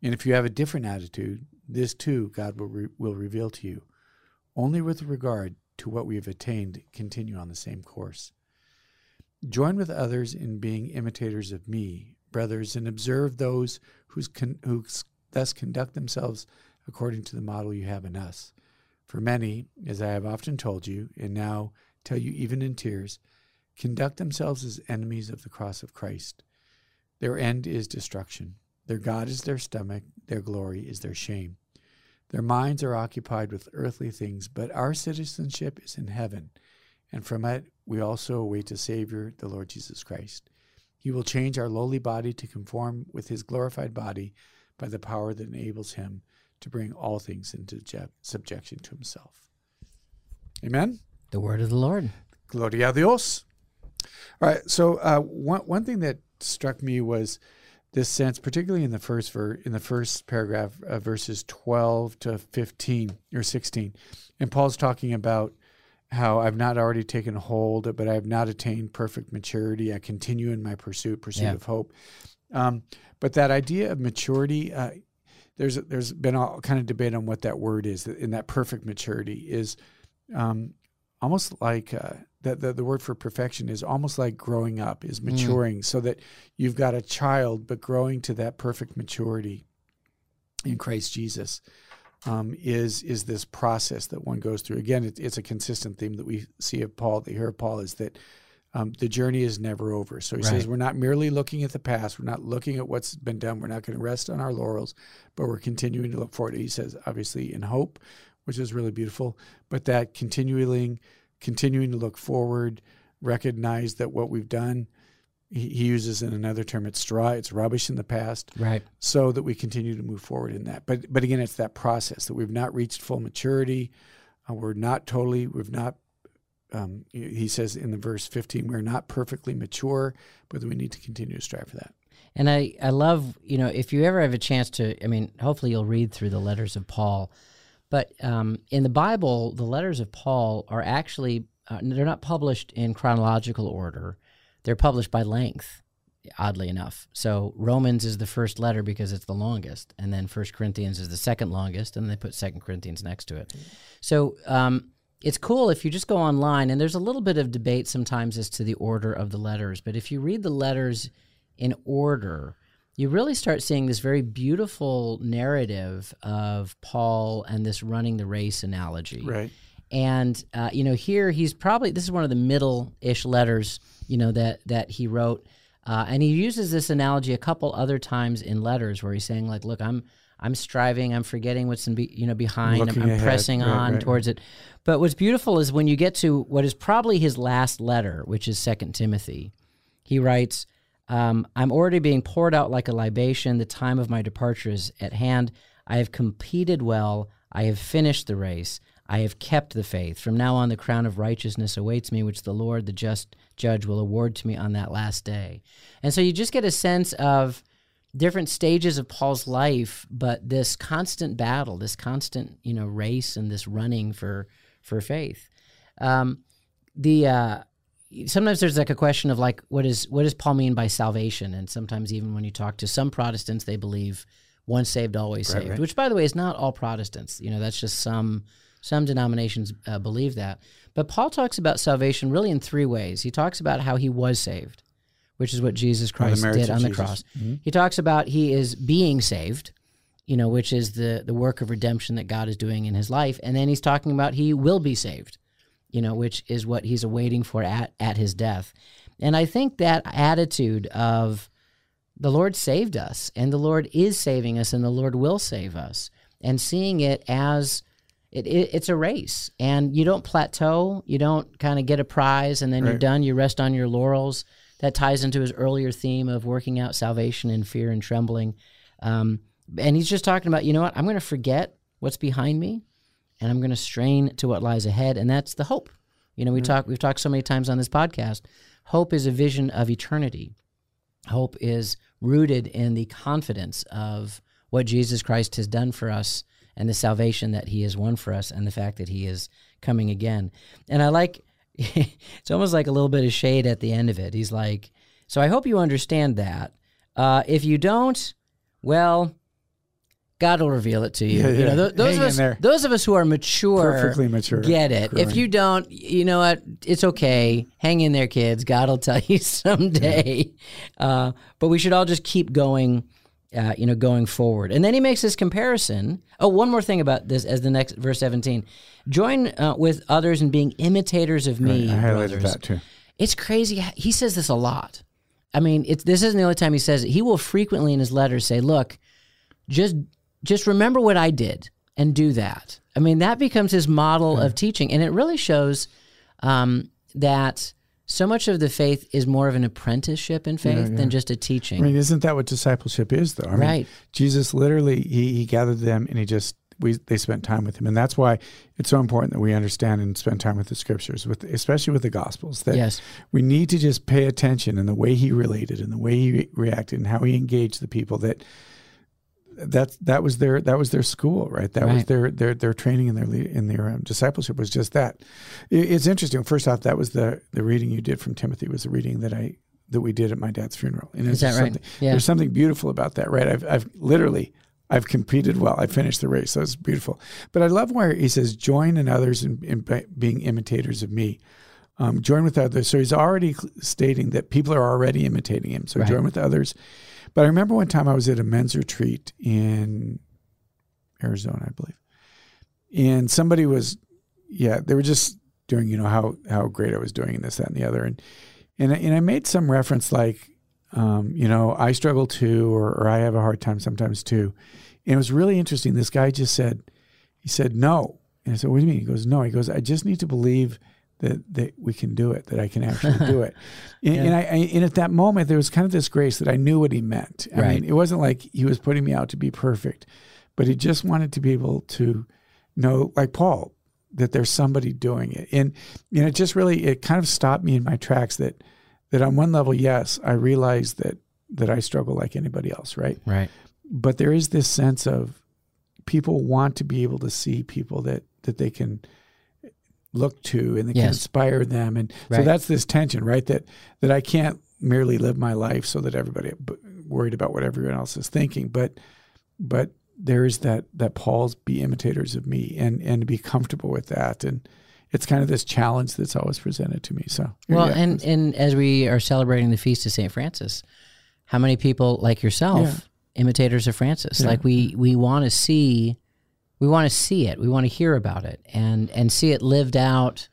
S2: And if you have a different attitude, this too God will, re- will reveal to you. Only with regard to what we have attained, continue on the same course. Join with others in being imitators of me, brothers, and observe those con- who thus conduct themselves according to the model you have in us. For many, as I have often told you, and now tell you even in tears, conduct themselves as enemies of the cross of Christ. Their end is destruction. Their God is their stomach, their glory is their shame. Their minds are occupied with earthly things, but our citizenship is in heaven, and from it we also await a Savior, the Lord Jesus Christ. He will change our lowly body to conform with his glorified body by the power that enables him to bring all things into subjection to himself. Amen.
S1: The word of the Lord.
S2: Gloria a Dios. All right. So uh, one one thing that struck me was this sense, particularly in the first ver- in the first paragraph, uh, verses twelve to fifteen or sixteen, and Paul's talking about how I've not already taken hold, but I have not attained perfect maturity. I continue in my pursuit, pursuit yeah. of hope. Um, but that idea of maturity, uh, there's there's been all kind of debate on what that word is. In that perfect maturity is um, almost like uh, that the, the word for perfection is almost like growing up is mm. maturing mm. so that you've got a child but growing to that perfect maturity in christ jesus um, is is this process that one goes through again it, it's a consistent theme that we see of paul that hear of paul is that um, the journey is never over so he right. says we're not merely looking at the past we're not looking at what's been done we're not going to rest on our laurels but we're continuing to look forward he says obviously in hope which is really beautiful. But that continuing, continuing to look forward, recognize that what we've done, he, he uses in another term, it's straw, it's rubbish in the past,
S1: right?
S2: So that we continue to move forward in that. But but again, it's that process that we've not reached full maturity. Uh, we're not totally, we've not. Um, he says in the verse 15, we're not perfectly mature, but we need to continue to strive for that.
S1: And I, I love, you know, if you ever have a chance to, I mean, hopefully you'll read through the letters of Paul but um, in the Bible, the letters of Paul are actually uh, they're not published in chronological order. They're published by length, oddly enough. So Romans is the first letter because it's the longest, and then First Corinthians is the second longest, and they put Second Corinthians next to it. So um, it's cool if you just go online, and there's a little bit of debate sometimes as to the order of the letters. But if you read the letters in order, you really start seeing this very beautiful narrative of Paul and this running the race analogy.
S2: Right.
S1: And uh, you know, here he's probably this is one of the middle-ish letters, you know, that that he wrote, uh, and he uses this analogy a couple other times in letters where he's saying like, "Look, I'm I'm striving, I'm forgetting what's in be, you know behind, I'm, I'm
S2: ahead.
S1: pressing
S2: Right,
S1: on
S2: right.
S1: towards it. But what's beautiful is when you get to what is probably his last letter, which is Second Timothy. He writes, um, "I'm already being poured out like a libation. The time of my departure is at hand. I have competed well. I have finished the race. I have kept the faith. From now on, the crown of righteousness awaits me, which the Lord, the just judge, will award to me on that last day." And so you just get a sense of different stages of Paul's life, but this constant battle, this constant you know race, and this running for for faith. Um, the uh, sometimes there's like a question of like what is what does Paul mean by salvation? And sometimes even when you talk to some Protestants, they believe once saved, always
S2: Right,
S1: saved.
S2: right.
S1: Which, by the way, is not all Protestants. You know, that's just some some denominations uh, believe that. But Paul talks about salvation really in three ways. He talks about how he was saved, which is what Jesus Christ did on the
S2: Jesus.
S1: cross. He talks about he is being saved, you know, which is the the work of redemption that God is doing in his life, and then he's talking about he will be saved, you know, which is what he's awaiting for at at his death. And I think that attitude of the Lord saved us, and the Lord is saving us, and the Lord will save us, and seeing it as it, it, it's a race, and you don't plateau, you don't kind of get a prize, and then you're done. You rest on your laurels. That ties into his earlier theme of working out salvation in fear and trembling. Um, and he's just talking about, you know what? I'm going to forget what's behind me, and I'm going to strain to what lies ahead, and that's the hope. You know, we talk. We've talked so many times on this podcast. Hope is a vision of eternity. Hope is rooted in the confidence of what Jesus Christ has done for us and the salvation that He has won for us, and the fact that He is coming again. And I like. [laughs] it's almost like a little bit of shade at the end of it. He's like, "So I hope you understand that. Uh, if you don't, well." God will reveal it to you.
S2: Yeah,
S1: You know, th- those
S2: Hang
S1: of us,
S2: there.
S1: those of us who are mature,
S2: Perfectly mature.
S1: get it. If you don't, you know what? It's okay. Hang in there, kids. God will tell [laughs] you someday. Uh, but we should all just keep going, uh, you know, going forward. And then he makes this comparison. Oh, one more thing about this as the next verse 17. Join uh, with others in being imitators of me,
S2: I highlighted
S1: brothers.
S2: that too.
S1: It's crazy. He says this a lot. I mean, it's this isn't the only time he says it. He will frequently in his letters say, "Look, just just remember what I did and do that." I mean, that becomes his model of teaching, and it really shows um, that so much of the faith is more of an apprenticeship in faith than just a teaching.
S2: I mean, isn't that what discipleship is, though? I mean,
S1: Right.
S2: Jesus literally he, he gathered them and he just we they spent time with him, and that's why it's so important that we understand and spend time with the scriptures, with especially with the gospels. That
S1: Yes.
S2: we need to just pay attention in the way he related and the way he re- reacted and how he engaged the people. That that that was their that was their school, right? That was their their their training and their in their um, discipleship was just that. It, it's interesting. First off, that was the the reading you did from Timothy was the reading that I that we did at my dad's funeral. And
S1: Is that right? Yeah.
S2: There's something beautiful about that, right? I've I've literally I've competed well. I finished the race. That was beautiful. But I love where he says, "Join in others in, in being imitators of me." Um, join with others. So he's already stating that people are already imitating him. So
S1: Right.
S2: join with others. But I remember one time I was at a men's retreat in Arizona, I believe, and somebody was, yeah, they were just doing, you know, how how great I was doing and this, that, and the other, and and I- and I made some reference like, um, you know, I struggle too, or, or I have a hard time sometimes too, and it was really interesting. This guy just said, he said no, and I said, what do you mean? He goes, no, he goes, I just need to believe that that we can do it, that I can actually do it. [laughs] And, and I, I and at that moment there was kind of this grace that I knew what he meant. I
S1: Right.
S2: mean, it wasn't like he was putting me out to be perfect, but he just wanted to be able to know, like Paul, that there's somebody doing it. And you know, it just really it kind of stopped me in my tracks that that on one level, yes, I realize that that I struggle like anybody else, right?
S1: Right.
S2: but there is this sense of people want to be able to see people that that they can look to and that can inspire them. And so that's this tension right that that I can't merely live my life so that everybody b- worried about what everyone else is thinking but but there is that that Paul's be imitators of me and and to be comfortable with that. And it's kind of this challenge that's always presented to me so.
S1: Well,
S2: yeah,
S1: and and as we are celebrating the feast of Saint Francis, how many people like yourself,
S2: Yeah.
S1: imitators of Francis,
S2: Yeah.
S1: like we we want to see, we want to see it, we want to hear about it, and and see it lived out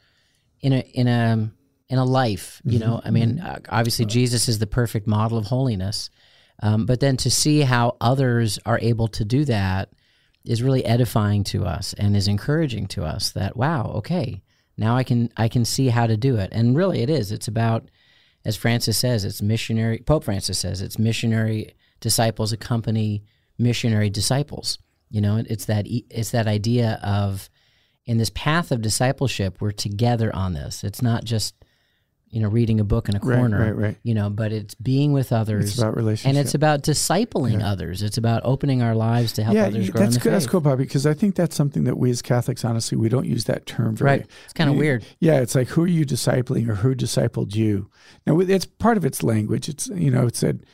S1: in a in a in a life. You know, I mean, uh, obviously Jesus is the perfect model of holiness. Um, but then to see how others are able to do that is really edifying to us and is encouraging to us that wow, okay, now I can I can see how to do it. And really, it is. It's about, as Francis says, it's missionary. Pope Francis says it's missionary disciples accompany missionary disciples. You know, it's that it's that idea of in this path of discipleship, we're together on this. It's not just you know reading a book in a corner,
S2: right, right, right.
S1: you know, but it's being with others.
S2: It's about relationship,
S1: and it's about discipling yeah. others. It's about opening our lives to help
S2: yeah,
S1: others grow
S2: that's
S1: in
S2: good.
S1: faith.
S2: That's cool, Bobby, because I think that's something that we as Catholics, honestly, we don't use that term very.
S1: Right, it's kind of weird.
S2: Yeah, it's like who are you discipling or who discipled you? Now, it's part of its language. It's you know, it said,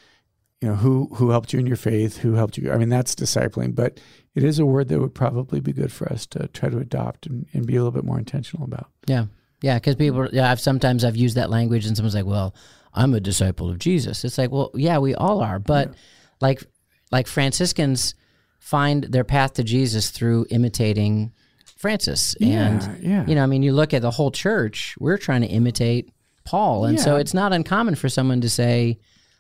S2: you know, who who helped you in your faith, who helped you. I mean, that's discipling, but it is a word that would probably be good for us to try to adopt and, and be a little bit more intentional about.
S1: Yeah. Yeah, because people, yeah, I've sometimes I've used that language, and someone's like, "Well, I'm a disciple of Jesus." It's like, well, yeah, we all are, but yeah. like, like Franciscans find their path to Jesus through imitating Francis,
S2: and
S1: yeah,
S2: yeah.
S1: you know, I mean, you look at the whole church; we're trying to imitate Paul, and yeah. so it's not uncommon for someone to say,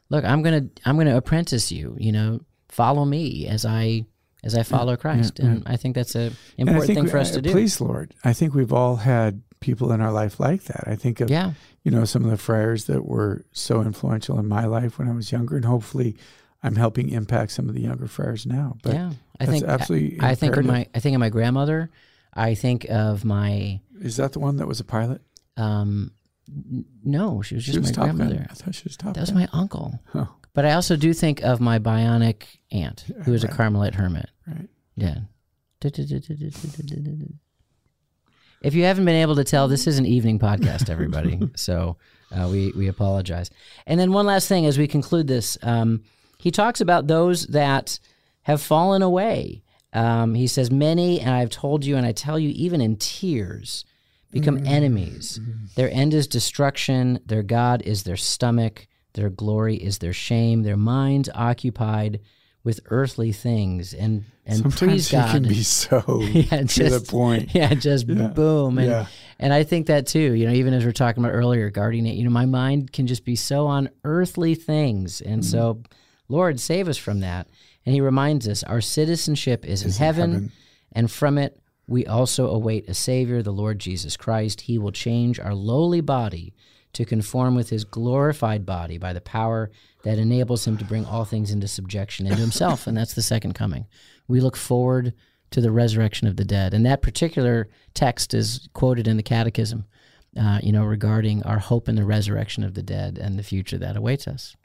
S1: "Look, I'm gonna, I'm gonna apprentice you," you know, follow me as I as I follow Christ, and I think that's a important thing for us to do.
S2: Please, Lord, I think we've all had people in our life like that. I think of
S1: yeah.
S2: you know some of the friars that were so influential in my life when I was younger, and hopefully I'm helping impact some of the younger friars now. But
S1: yeah, I think
S2: absolutely.
S1: I, I think of my I think of my grandmother. I think of my.
S2: Is that the one that was a pilot?
S1: Um, no, she was just she was my grandmother.
S2: Gun. I thought she was top.
S1: That was my uncle. Oh. But I also do think of my bionic aunt, who is right. a Carmelite hermit.
S2: Right.
S1: Yeah. If you haven't been able to tell, this is an evening podcast, everybody. [laughs] so uh, we we apologize. And then one last thing as we conclude this, um, he talks about those that have fallen away. Um, he says, "Many, and I've told you, and I tell you, even in tears, become mm-hmm. enemies. Mm-hmm. Their end is destruction. Their god is their stomach. Their glory is their shame. Their minds occupied." with earthly things and and
S2: Sometimes
S1: please God.
S2: can be so [laughs] yeah, just, to the point.
S1: Yeah, just yeah. boom. And
S2: yeah.
S1: and I think that too, you know, even as we are talking about earlier, guarding it, you know, my mind can just be so on earthly things. And mm-hmm. so Lord, save us from that. And he reminds us our citizenship is, is in, heaven, in heaven, and from it we also await a Savior, the Lord Jesus Christ. He will change our lowly body to conform with his glorified body by the power that enables him to bring all things into subjection into himself. and that's the second coming. We look forward to the resurrection of the dead. And that particular text is quoted in the Catechism, uh, you know, regarding our hope in the resurrection of the dead and the future that awaits us.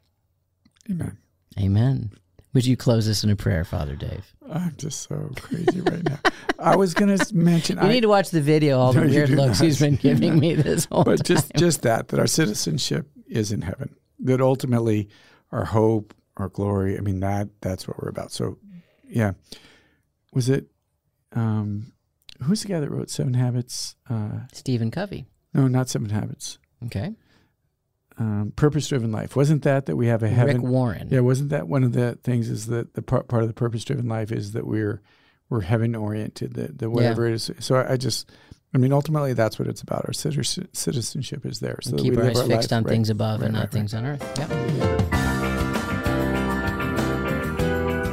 S2: Amen.
S1: Amen. Would you close this in a prayer, Father Dave?
S2: I'm just so crazy right now. I was going to mention.
S1: You I, need to watch the video. All the weird looks not. he's been giving me this whole
S2: But
S1: time.
S2: just just that that our citizenship is in heaven. That ultimately our hope, our glory. I mean that that's what we're about. So, yeah, was it? Um, who's the guy that wrote Seven Habits? Uh,
S1: Stephen Covey.
S2: No, not Seven Habits.
S1: Okay
S2: um, purpose driven life. Wasn't that that we have a heaven?
S1: Rick Warren.
S2: Yeah, wasn't that one of the things? Is that the part, part of the purpose driven life is that we're we're heaven oriented. That that whatever yeah. it is. So I, I, just, I mean, ultimately that's what it's about. Our citizenship is there. So
S1: keep
S2: our
S1: eyes fixed
S2: life,
S1: on
S2: right,
S1: things above
S2: right,
S1: and not
S2: right,
S1: things on earth. Yeah.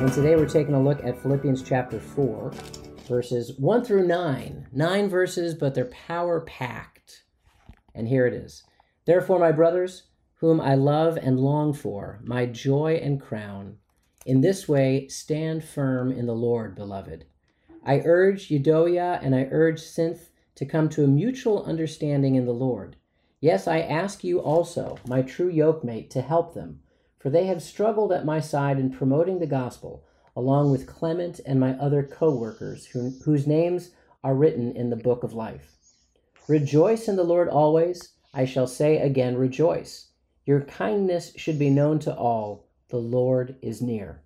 S1: And today we're taking a look at Philippians chapter four, verses one through nine. Nine verses, but they're power packed. And here it is. Therefore, my brothers, whom I love and long for, my joy and crown, in this way stand firm in the Lord, beloved. I urge Euodia and I urge Syntyche to come to a mutual understanding in the Lord. Yes, I ask you also, my true yokemate, to help them, for they have struggled at my side in promoting the gospel, along with Clement and my other co workers, whose names are written in the book of life. Rejoice in the Lord always. I shall say again, rejoice. Your kindness should be known to all. The Lord is near.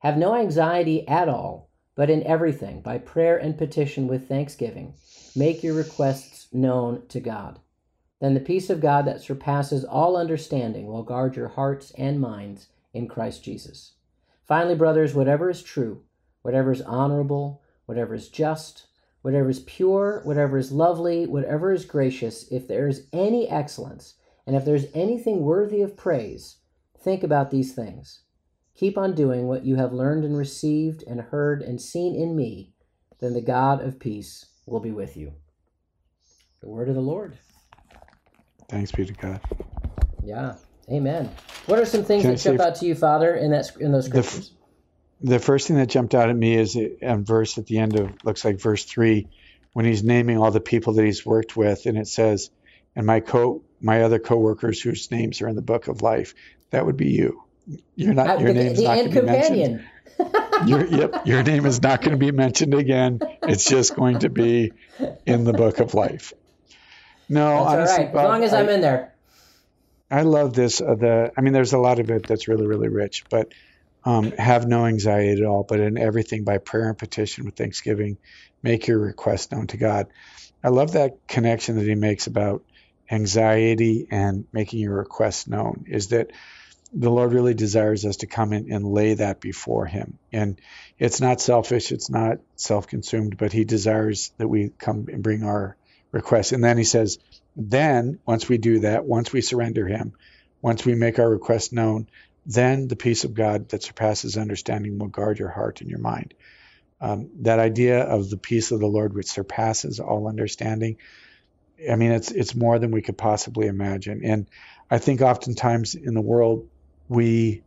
S1: Have no anxiety at all, but in everything, by prayer and petition with thanksgiving, make your requests known to God. Then the peace of God that surpasses all understanding will guard your hearts and minds in Christ Jesus. Finally, brothers, whatever is true, whatever is honorable, whatever is just, whatever is pure, whatever is lovely, whatever is gracious, if there is any excellence, and if there's anything worthy of praise, think about these things. keep on doing what you have learned and received and heard and seen in me, then the God of peace will be with you. The word of the Lord.
S2: Thanks be to God.
S1: Yeah. Amen. What are some things
S2: Can
S1: that jump out to you, Father, in that in those scriptures?
S2: The first thing that jumped out at me is a verse at the end of looks like verse three, when he's naming all the people that he's worked with, and it says, "And my co my other coworkers whose names are in the book of life." That would be you. You're not.
S1: Uh,
S2: Your
S1: the
S2: name's
S1: the
S2: not going to be mentioned.
S1: companion. [laughs]
S2: Your, yep, your name is not going to be mentioned again. It's just going to be in the book of life. No,
S1: That's
S2: honestly,
S1: right. As
S2: Bob,
S1: long as
S2: I,
S1: I'm in there.
S2: I love this. Uh, the I mean, there's a lot of it that's really, really rich, but um, have no anxiety at all. But in everything, by prayer and petition with thanksgiving, make your request known to God. I love that connection that he makes about anxiety and making your request known. Is that the Lord really desires us to come in and lay that before Him. And it's not selfish, it's not self consumed, but He desires that we come and bring our requests. And then He says, then once we do that, once we surrender Him, once we make our request known, then the peace of God that surpasses understanding will guard your heart and your mind. Um, that idea of the peace of the Lord, which surpasses all understanding, I mean, it's it's more than we could possibly imagine. And I think oftentimes in the world we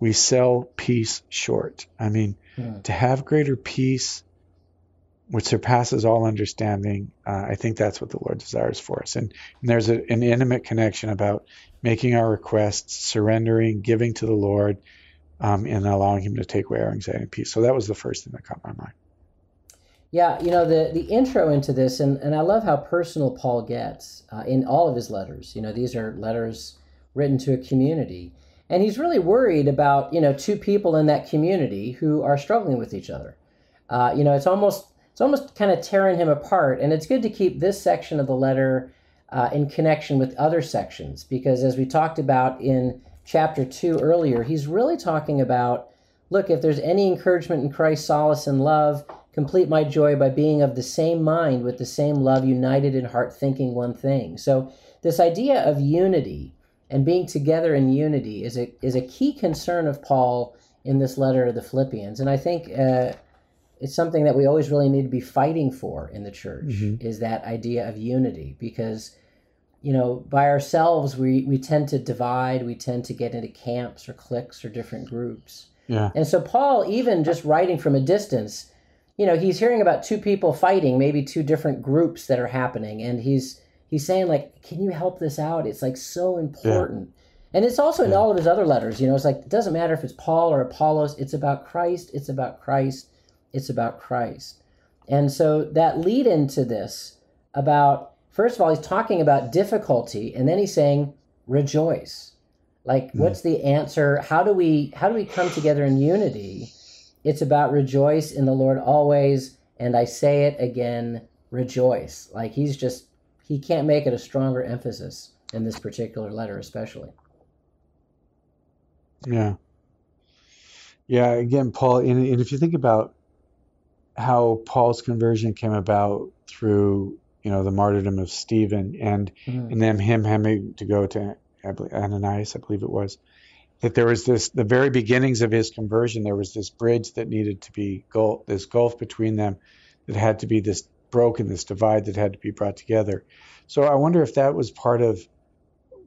S2: we sell peace short. I mean,
S1: Hmm.
S2: to have greater peace, which surpasses all understanding, uh, I think that's what the Lord desires for us. And, and there's a, an intimate connection about making our requests, surrendering, giving to the Lord, um, and allowing Him to take away our anxiety and peace. So that was the first thing that caught my mind.
S1: Yeah, you know the the intro into this, and and I love how personal Paul gets uh, in all of his letters. You know, these are letters written to a community, and he's really worried about you know two people in that community who are struggling with each other. Uh, you know, it's almost it's almost kind of tearing him apart, and it's good to keep this section of the letter uh, in connection with other sections. Because, as we talked about in chapter two earlier, he's really talking about look if there's any encouragement in Christ, solace, and love complete my joy by being of the same mind with the same love united in heart thinking one thing. So this idea of unity and being together in unity is a is a key concern of paul in this letter to the philippians. And i think uh, it's something that we always really need to be fighting for in the church
S2: Mhm.
S1: is that idea of unity. Because you know by ourselves we we tend to divide we tend to get into camps or cliques or different groups
S2: Yeah.
S1: and so Paul, even just writing from a distance, you know, he's hearing about two people fighting, maybe two different groups that are happening, and he's he's saying like, "Can you help this out? It's like so important." Yeah. And it's also in
S2: Yeah.
S1: all of his other letters. You know, it's like it doesn't matter if it's Paul or Apollos. It's about Christ. It's about Christ. It's about Christ. And so that lead into this about first of all, he's talking about difficulty, and then he's saying rejoice. Like hmm. what's the answer? How do we how do we come together in unity? It's about rejoice in the lord always and i say it again rejoice. Like he's just he can't make it a stronger emphasis in this particular letter especially.
S2: Yeah. Yeah. Again, Paul, and, and if you think about how Paul's conversion came about through, you know, the martyrdom of Stephen and
S1: Mhm.
S2: and then him having to go to Ananias, I believe it was, that there was this, the very beginnings of his conversion, there was this bridge that needed to be, gulf, this gulf between them that had to be this broken, this divide that had to be brought together. So I wonder if that was part of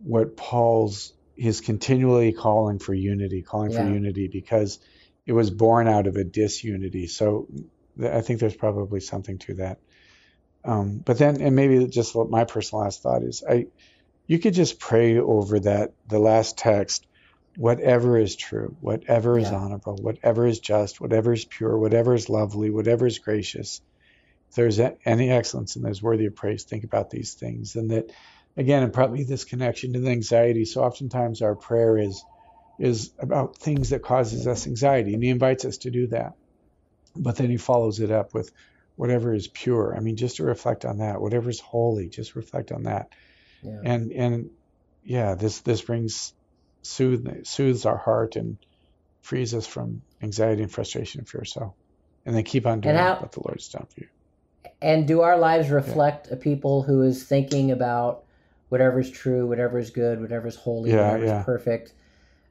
S2: what Paul's, his continually calling for unity, calling
S1: Yeah.
S2: for unity, because it was born out of a disunity. So I think there's probably something to that. Um, but then, and maybe just what my personal last thought is, I, you could just pray over that, the last text, whatever is true, whatever is
S1: Yeah.
S2: honorable, whatever is just, whatever is pure, whatever is lovely, whatever is gracious. If there's any excellence and there's worthy of praise, think about these things. And that, again, and probably this connection to the anxiety. So oftentimes our prayer is is about things that causes us anxiety, and he invites us to do that. But then he follows it up with whatever is pure. I mean, just to reflect on that. Whatever is holy, just reflect on that
S1: yeah
S2: and and yeah this this brings soothe soothes our heart and frees us from anxiety and frustration and fear so and then keep on doing
S1: how-
S2: what the lord's done for you
S1: and do our lives reflect a people who is thinking about whatever's true whatever's good whatever's holy
S2: Yeah,
S1: whatever's
S2: yeah.
S1: perfect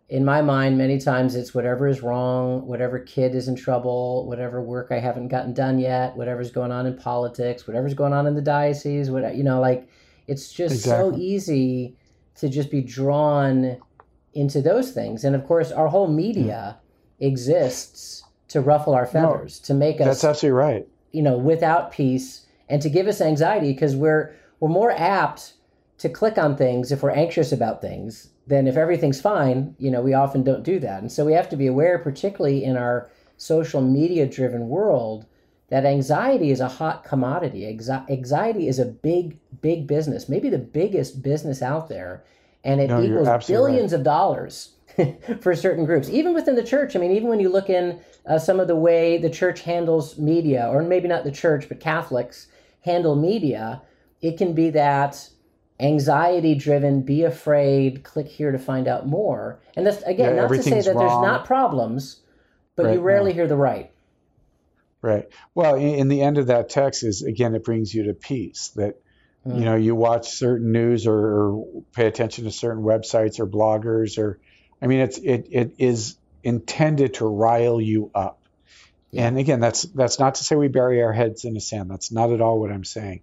S1: in my mind, many times it's whatever is wrong, whatever kid is in trouble, whatever work I haven't gotten done yet, whatever's going on in politics, whatever's going on in the diocese, what you know, like it's just exactly. so easy to just be drawn into those things. And of course, our whole media mm. exists to ruffle our feathers, no, to make us
S2: That's absolutely right.
S1: You know, without peace and to give us anxiety because we're we're more apt to click on things if we're anxious about things than if everything's fine. You know, we often don't do that. And so we have to be aware, particularly in our social media driven world, that anxiety is a hot commodity. Anxiety is a big, big business, maybe the biggest business out there. And it no, equals billions right. of dollars [laughs] for certain groups, even within the church. I mean, even when you look in uh, some of the way the church handles media, or maybe not the church, but Catholics handle media, it can be that anxiety driven, be afraid, click here to find out more. And that's, again, yeah, not to say that wrong. there's not problems, but right, you rarely hear the right.
S2: Right. Well, in the end of that text is, again, it brings you to peace that you hmm. know you watch certain news or, or, pay attention to certain websites or bloggers or i mean it's it, it is intended to rile you up yeah. and again that's that's not to say we bury our heads in the sand that's not at all what i'm saying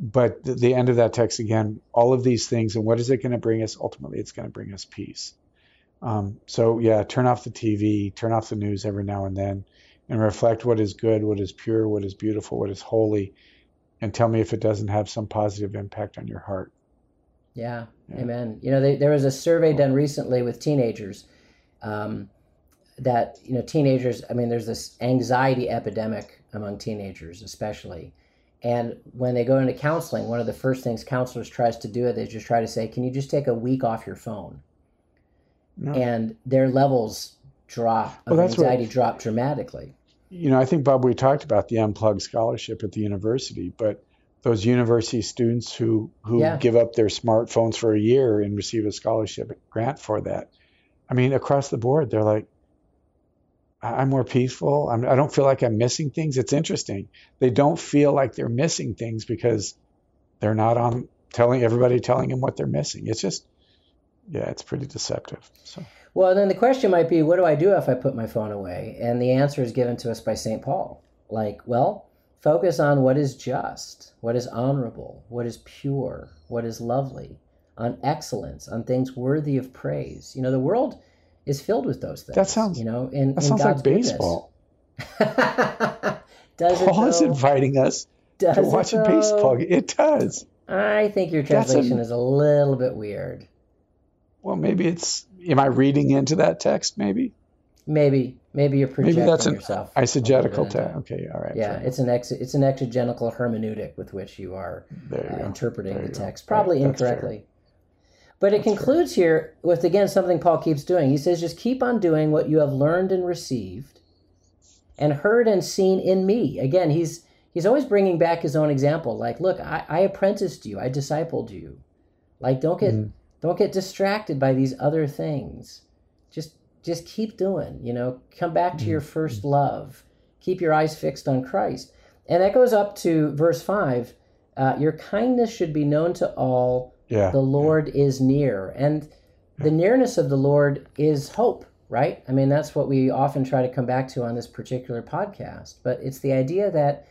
S2: but the, the end of that text again all of these things and what is it going to bring us ultimately it's going to bring us peace um, so yeah turn off the tv turn off the news every now and then and reflect what is good what is pure what is beautiful what is holy and tell me if it doesn't have some positive impact on your heart.
S1: Yeah, yeah. amen. You know, they, there was a survey done recently with teenagers um, that, you know, teenagers, I mean, there's this anxiety epidemic among teenagers, especially. And when they go into counseling, one of the first things counselors tries to do, is they just try to say, "Can you just take a week off your phone?" No. And their levels drop of well, anxiety what, drop dramatically
S2: you know, I think Bob, we talked about the unplugged scholarship at the university, but those university students who who yeah. give up their smartphones for a year and receive a scholarship grant for that. I mean, across the board, they're like, I'm more peaceful. I'm, I do not feel like I'm missing things. It's interesting. They don't feel like they're missing things because they're not on telling everybody telling them what they're missing. It's just, yeah, it's pretty deceptive. So.
S1: Well, then the question might be, what do I do if I put my phone away? And the answer is given to us by St. Paul. Like, well, focus on what is just, what is honorable, what is pure, what is lovely, on excellence, on things worthy of praise. You know, the world is filled with those things.
S2: That sounds,
S1: you know, in,
S2: that
S1: in
S2: sounds
S1: God's
S2: like baseball. [laughs]
S1: does
S2: Paul is inviting us does to watch a baseball game. It does.
S1: I think your translation a, is a little bit weird.
S2: Well, maybe it's am I reading into that text? Maybe.
S1: Maybe, maybe you're projecting maybe that's an yourself.
S2: Eisegetical text. Okay, all right.
S1: Yeah, it's an ex- it's an exegetical hermeneutic with which you are uh, interpreting the text, probably right, incorrectly. But it that's concludes here with again something Paul keeps doing. He says, "Just keep on doing what you have learned and received, and heard and seen in me." Again, he's he's always bringing back his own example. Like, look, I, I apprenticed you, I discipled you. Like, don't get mm don't get distracted by these other things. Just just keep doing, you know, come back to your first mm-hmm. love. Keep your eyes fixed on Christ. And that goes up to verse 5. Uh, your kindness should be known to all.
S2: Yeah,
S1: the Lord
S2: yeah.
S1: is near. And the nearness of the Lord is hope, right? I mean, that's what we often try to come back to on this particular podcast. But it's the idea that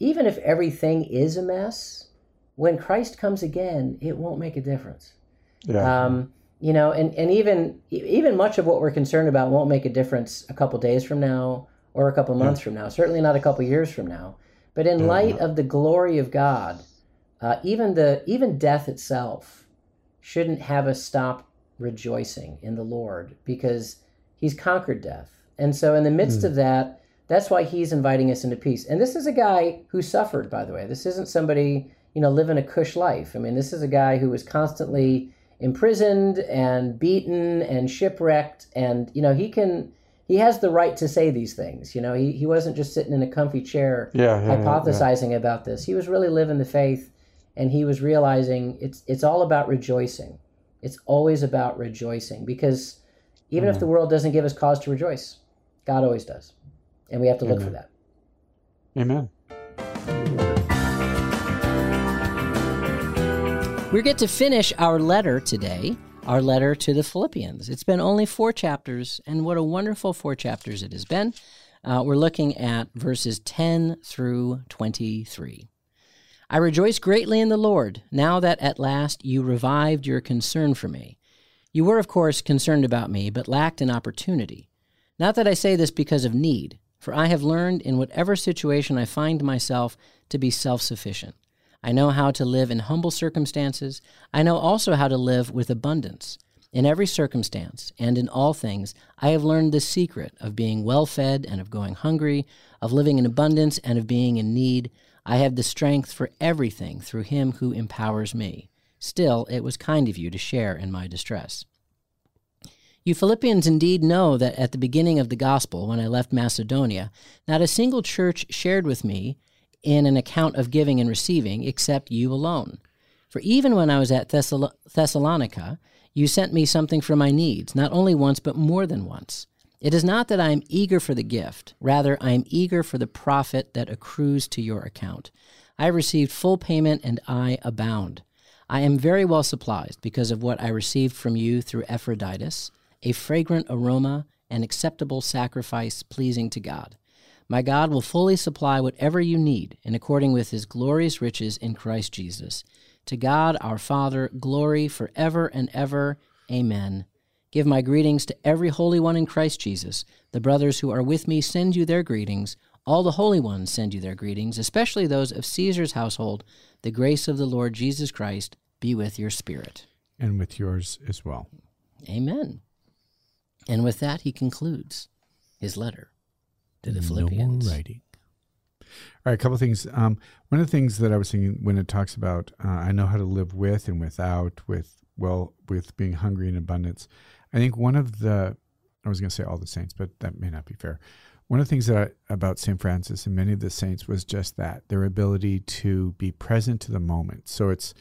S1: even if everything is a mess, when Christ comes again, it won't make a difference.
S2: Yeah. Um,
S1: you know, and, and even even much of what we're concerned about won't make a difference a couple days from now or a couple months yeah. from now. Certainly not a couple years from now. But in yeah. light of the glory of God, uh, even the even death itself shouldn't have us stop rejoicing in the Lord because He's conquered death. And so, in the midst mm. of that, that's why He's inviting us into peace. And this is a guy who suffered, by the way. This isn't somebody you know living a cush life. I mean, this is a guy who was constantly imprisoned and beaten and shipwrecked and you know he can he has the right to say these things you know he, he wasn't just sitting in a comfy chair
S2: yeah, yeah,
S1: hypothesizing
S2: yeah.
S1: about this he was really living the faith and he was realizing it's it's all about rejoicing it's always about rejoicing because even if the world doesn't give us cause to rejoice god always does and we have to look
S2: Amen.
S1: for that
S2: Amen.
S1: We get to finish our letter today our letter to the Philippians. It's been only four chapters, and what a wonderful four chapters it has been. Uh, we're looking at verses 10 through 23. I rejoice greatly in the Lord, now that at last you revived your concern for me. You were, of course, concerned about me, but lacked an opportunity. Not that I say this because of need, for I have learned in whatever situation I find myself to be self sufficient. I know how to live in humble circumstances. I know also how to live with abundance. In every circumstance and in all things, I have learned the secret of being well fed and of going hungry, of living in abundance and of being in need. I have the strength for everything through him who empowers me. Still, it was kind of you to share in my distress. You Philippians indeed know that at the beginning of the gospel, when I left Macedonia, not a single church shared with me in an account of giving and receiving except you alone. For even when I was at Thessal- Thessalonica, you sent me something for my needs, not only once, but more than once. It is not that I am eager for the gift, rather, I am eager for the profit that accrues to your account. I have received full payment and I abound. I am very well supplied because of what I received from you through Epaphroditus, a fragrant aroma, an acceptable sacrifice pleasing to God. My God will fully supply whatever you need in according with his glorious riches in Christ Jesus. To God our Father, glory forever and ever. Amen. Give my greetings to every holy one in Christ Jesus. The brothers who are with me send you their greetings. All the holy ones send you their greetings, especially those of Caesar's household. The grace of the Lord Jesus Christ be with your spirit.
S2: And with yours as well.
S1: Amen. And with that, he concludes his letter to the Philippians.
S2: No writing. All right, a couple of things. Um, one of the things that I was thinking when it talks about uh, I know how to live with and without, with well, with being hungry in abundance. I think one of the I was going to say all the saints, but that may not be fair. One of the things that I, about St. Francis and many of the saints was just that their ability to be present to the moment. So it's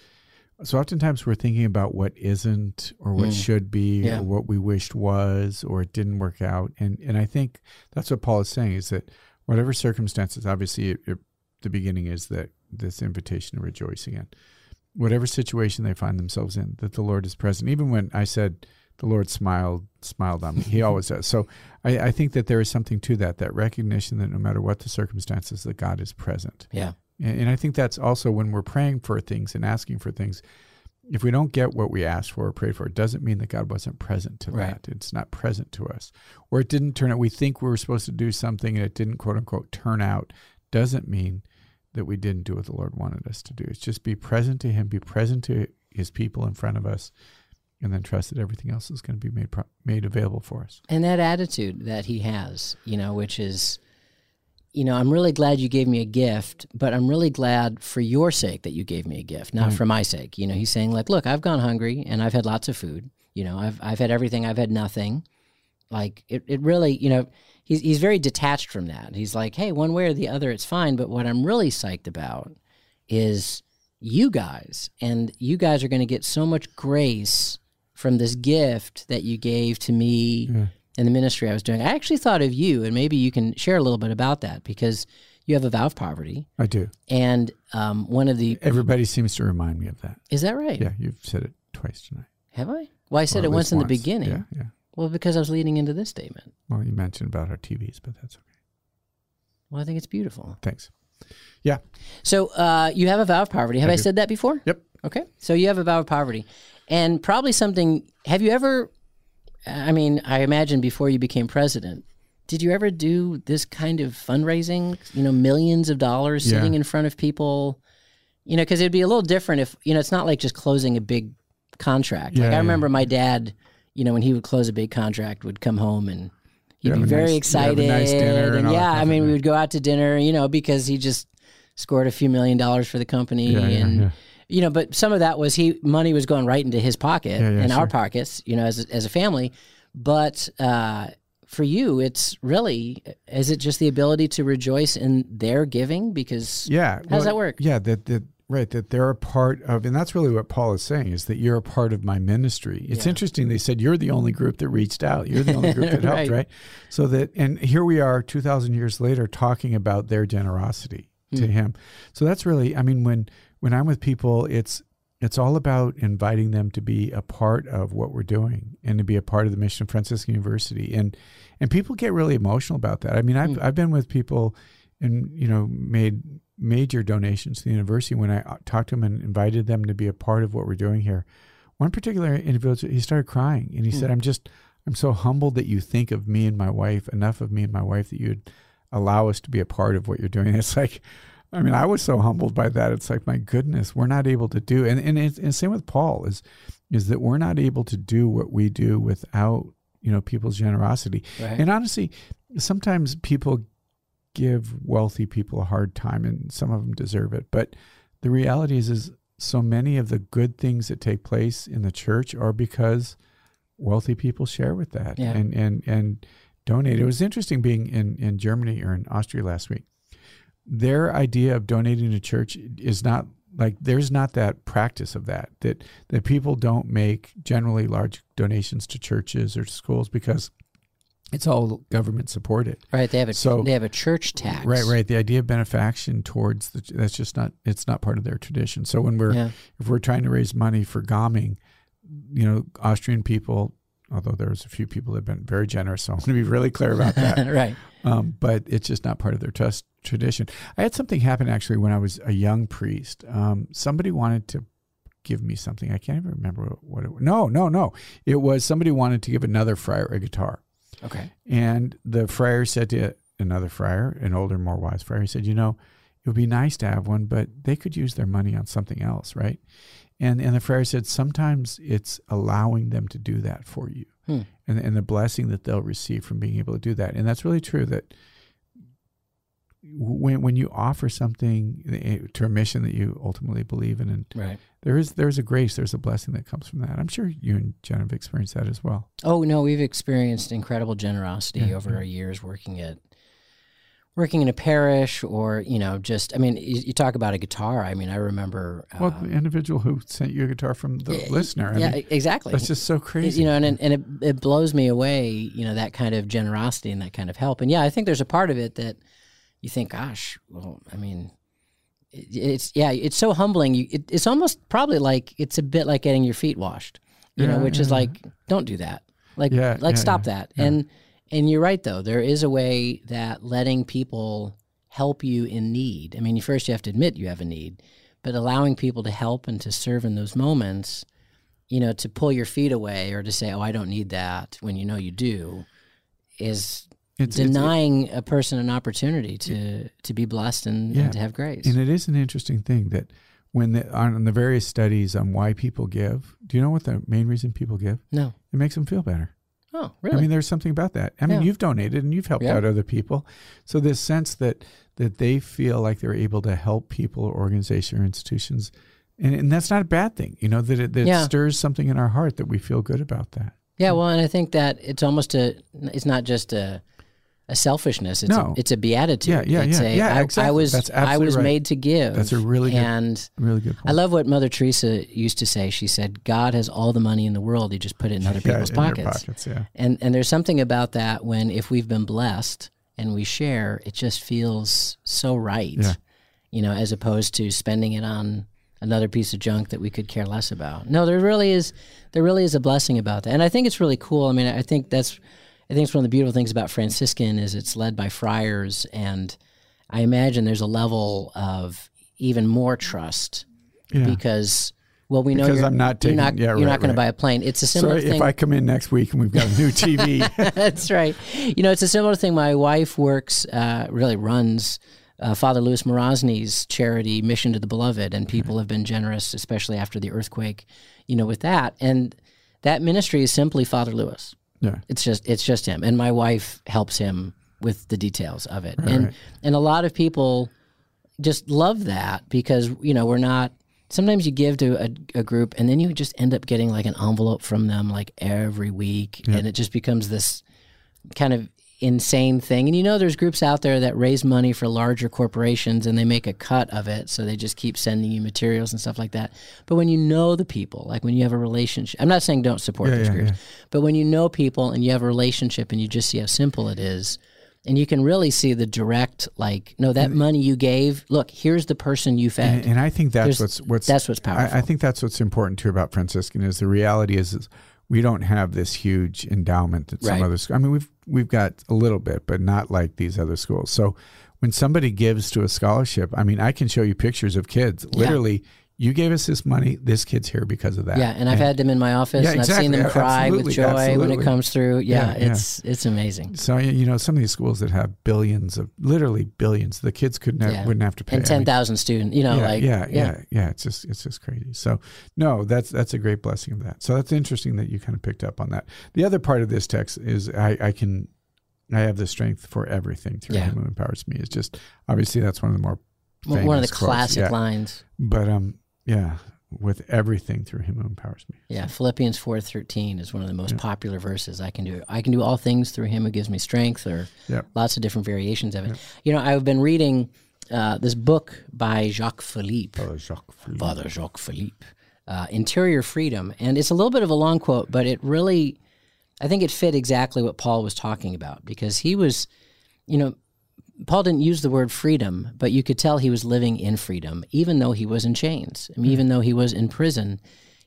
S2: so oftentimes we're thinking about what isn't or what mm. should be yeah. or what we wished was or it didn't work out. And and I think that's what Paul is saying is that whatever circumstances, obviously it, it, the beginning is that this invitation to rejoice again. Whatever situation they find themselves in, that the Lord is present. Even when I said the Lord smiled smiled on me, He always does. So I, I think that there is something to that, that recognition that no matter what the circumstances, that God is present.
S1: Yeah.
S2: And, and I think that's also when we're praying for things and asking for things, if we don't get what we asked for or prayed for, it doesn't mean that God wasn't present to right. that. It's not present to us. Or it didn't turn out, we think we were supposed to do something and it didn't, quote unquote, turn out, doesn't mean that we didn't do what the Lord wanted us to do. It's just be present to Him, be present to His people in front of us, and then trust that everything else is going to be made, made available for us.
S1: And that attitude that He has, you know, which is, you know, I'm really glad you gave me a gift, but I'm really glad for your sake that you gave me a gift, not for my sake. You know, he's saying like, look, I've gone hungry and I've had lots of food. You know, I've I've had everything, I've had nothing. Like it, it really, you know, he's he's very detached from that. He's like, hey, one way or the other, it's fine. But what I'm really psyched about is you guys, and you guys are going to get so much grace from this gift that you gave to me. Yeah in the ministry I was doing, I actually thought of you, and maybe you can share a little bit about that because you have a vow of poverty.
S2: I do.
S1: And um, one of the
S2: everybody seems to remind me of that.
S1: Is that right?
S2: Yeah, you've said it twice tonight.
S1: Have I? Well, I said it once in the beginning.
S2: Yeah, yeah.
S1: Well, because I was leading into this statement.
S2: Well, you mentioned about our TVs, but that's okay.
S1: Well, I think it's beautiful.
S2: Thanks. Yeah.
S1: So uh, you have a vow of poverty. Have I, I said that before?
S2: Yep.
S1: Okay. So you have a vow of poverty, and probably something. Have you ever I mean, I imagine before you became president, did you ever do this kind of fundraising? You know, millions of dollars yeah. sitting in front of people. You know, because it'd be a little different if you know it's not like just closing a big contract. Yeah, like I remember yeah. my dad, you know, when he would close a big contract, would come home and he'd be very nice, excited. Nice and, and yeah, I mean, we would go out to dinner, you know, because he just scored a few million dollars for the company and you know, but some of that was he money was going right into his pocket yeah, yeah, and sure. our pockets, you know, as as a family. But uh, for you, it's really is it just the ability to rejoice in their giving? Because
S2: yeah,
S1: how well, does that work?
S2: Yeah, that that right that they're a part of, and that's really what Paul is saying is that you're a part of my ministry. It's yeah. interesting. They said you're the only group that reached out. You're the only group [laughs] that helped, right. right? So that, and here we are, two thousand years later, talking about their generosity to mm. him. So that's really, I mean, when when I'm with people, it's it's all about inviting them to be a part of what we're doing and to be a part of the mission of Franciscan University. And and people get really emotional about that. I mean, I've
S1: Mm.
S2: I've been with people and you know made major donations to the university when I uh, talked to them and invited them to be a part of what we're doing here. One particular individual, he started crying and he said, "I'm just I'm so humbled that you think of me and my wife enough of me and my wife that you'd allow us to be a part of what you're doing." [laughs] It's like I mean, I was so humbled by that. It's like, my goodness, we're not able to do, and and, it's, and same with Paul is, is that we're not able to do what we do without you know people's generosity.
S1: Right.
S2: And honestly, sometimes people give wealthy people a hard time, and some of them deserve it. But the reality is, is so many of the good things that take place in the church are because wealthy people share with that
S1: Yeah.
S2: and and and donate. It was interesting being in in Germany or in Austria last week their idea of donating to church is not like there's not that practice of that that that people don't make generally large donations to churches or to schools because it's all government supported
S1: Right. They have a
S2: So-
S1: they have a church tax.
S2: right right the idea of benefaction towards the that's just not it's not part of their tradition so when we're
S1: Yeah.
S2: if we're trying to raise money for Gaming, you know austrian people although there's a few people that have been very generous so i'm going to be really clear about that [laughs]
S1: right.
S2: um, but it's just not part of their trust tradition. I had something happen actually when I was a young priest. Um, somebody wanted to give me something. I can't even remember what it was. No, no, no. It was somebody wanted to give another friar a guitar.
S1: Okay.
S2: And the friar said to another friar, an older, more wise friar, he said, You know, it would be nice to have one, but they could use their money on something else, right? And and the friar said, Sometimes it's allowing them to do that for you.
S1: Hmm.
S2: And, and the blessing that they'll receive from being able to do that. And that's really true that when when you offer something eh, to a mission that you ultimately believe in and
S1: Right.
S2: there is there's a grace, there's a blessing that comes from that. I'm sure you and Jen have experienced that as well.
S1: Oh no, we've experienced incredible generosity
S2: Yeah,
S1: over
S2: yeah.
S1: our years working at working in a parish or you know just I mean you, you talk about a guitar. I mean I remember. Uh,
S2: Well, the individual who sent you a guitar from the
S1: yeah,
S2: listener, I
S1: yeah,
S2: mean,
S1: exactly.
S2: that's just so crazy.
S1: You know, and and it it blows me away. You know that kind of generosity and that kind of help. And yeah, I think there's a part of it that you think, gosh, well, I mean. it- It's yeah, it's so humbling. You, it, it's almost probably like it's a bit like getting your feet washed, you know,
S2: Yeah,
S1: which is like don't do that. Like
S2: Yeah,
S1: like
S2: yeah,
S1: stop
S2: yeah,
S1: that.
S2: yeah.
S1: And and you're right though. There is a way that letting people help you in need. I mean, first you have to admit you have a need, but allowing people to help and to serve in those moments, you know, to pull your feet away or to say, "Oh, I don't need that," when you know you do, is
S2: it's, it's-
S1: denying a person an opportunity to to be blessed and,
S2: Yeah.
S1: and to have grace.
S2: and it is an interesting thing that when the, on the various studies on why people give, do you know what the main reason people give?
S1: no,
S2: It makes them feel better.
S1: Oh, really?
S2: I mean, there's something about that. I mean,
S1: Yeah.
S2: you've donated and you've helped
S1: Yeah.
S2: out other people, so this sense that that they feel like they're able to help people or organizations or institutions, and, and that's not a bad thing. You know that it, that
S1: Yeah.
S2: stirs something in our heart that we feel good about that.
S1: yeah, well, and I think that it's almost a. It's not just a. A selfishness. It's
S2: No.
S1: a, it's a beatitude.
S2: Yeah, yeah,
S1: it's
S2: yeah.
S1: A,
S2: Yeah,
S1: I, I was I was
S2: right.
S1: made to give.
S2: That's a really good-
S1: and
S2: Really good point.
S1: I love what Mother Teresa used to say. She said, "God has all the money in the world. He just put it in other
S2: Yeah,
S1: people's
S2: in
S1: pockets."
S2: pockets. Yeah.
S1: And and there's something about that when if we've been blessed and we share, it just feels so right.
S2: Yeah.
S1: You know, as opposed to spending it on another piece of junk that we could care less about. No, there really is there really is a blessing about that. And I think it's really cool. I mean, I think that's I think it's one of the beautiful things about Franciscan is it's led by friars and I imagine there's a level of even more trust
S2: Yeah.
S1: because well we know
S2: Because
S1: you're,
S2: I'm not
S1: you're
S2: taking-
S1: not
S2: yeah,
S1: you're
S2: right,
S1: not going
S2: right.
S1: to buy a plane. It's a similar
S2: if
S1: thing.
S2: I come in next week and we've got a new [laughs] TV,
S1: That's right. You know, it's a similar thing. My wife works, uh, really runs uh, Father Louis Morozny's charity, Mission to the Beloved, and people have been generous, especially after the earthquake. You know, with that, and that ministry is simply Father Louis.
S2: Yeah,
S1: It's just it's just him, and my wife helps him with the details of it,
S2: Right,
S1: and
S2: right.
S1: and a lot of people just love that because you know we're not. Sometimes you give to a, a group, and then you just end up getting like an envelope from them like every week, and it just becomes this kind of insane thing. And you know, there's groups out there that raise money for larger corporations and they make a cut of it. So they just keep sending you materials and stuff like that. But when you know the people, like when you have a relationship, I'm not saying don't support
S2: Yeah,
S1: those
S2: yeah,
S1: groups,
S2: yeah.
S1: but when you know people and you have a relationship and you just see how simple it is, and you can really see the direct like no that money you gave look here's the person you fed
S2: And, and I think that's
S1: There's-
S2: what's what's
S1: that's what's powerful
S2: I, I think that's what's important too about Franciscan is the reality is, is we don't have this huge endowment that some
S1: Right.
S2: other schools. I mean, we've we've got a little bit, but not like these other schools. So when somebody gives to a scholarship, I mean, I can show you pictures of kids. Literally, you gave us this money. This kid's here because of that.
S1: yeah and i've had them in my office
S2: Yeah,
S1: and i've seen them
S2: exactly.
S1: cry with
S2: Absolutely.
S1: joy when it comes through yeah,
S2: Yeah, yeah.
S1: it's it's amazing
S2: So you know, some of these schools that have billions of, literally billions, the kids could
S1: Yeah.
S2: wouldn't have to pay.
S1: and
S2: I mean,
S1: 10,000 students you know like
S2: yeah, yeah, yeah. It's just it's just crazy. So no, that's that's a great blessing of that. So that's interesting that you kind of picked up on that. The other part of this text is I, I can I have the strength for everything through. Him who empowers me. It's just obviously that's one of the more
S1: One- of the
S2: quotes,
S1: classic
S2: yeah.
S1: lines
S2: But um, yeah, with everything through Him who empowers me.
S1: Yeah, Philippians four thirteen is one of the most popular verses. I can do I can do all things through Him who gives me strength, or
S2: Yep.
S1: lots of different variations of it. You know, I've been reading uh, this book by Jacques Philippe,
S2: Oh, Jacques Philippe.
S1: Father Jacques Philippe, uh, Interior Freedom, and it's a little bit of a long quote, but it really, I think it fit exactly what Paul was talking about because he was, you know. Paul didn't use the word freedom, but you could tell he was living in freedom, even though he was in chains. I mean, even though he was in prison,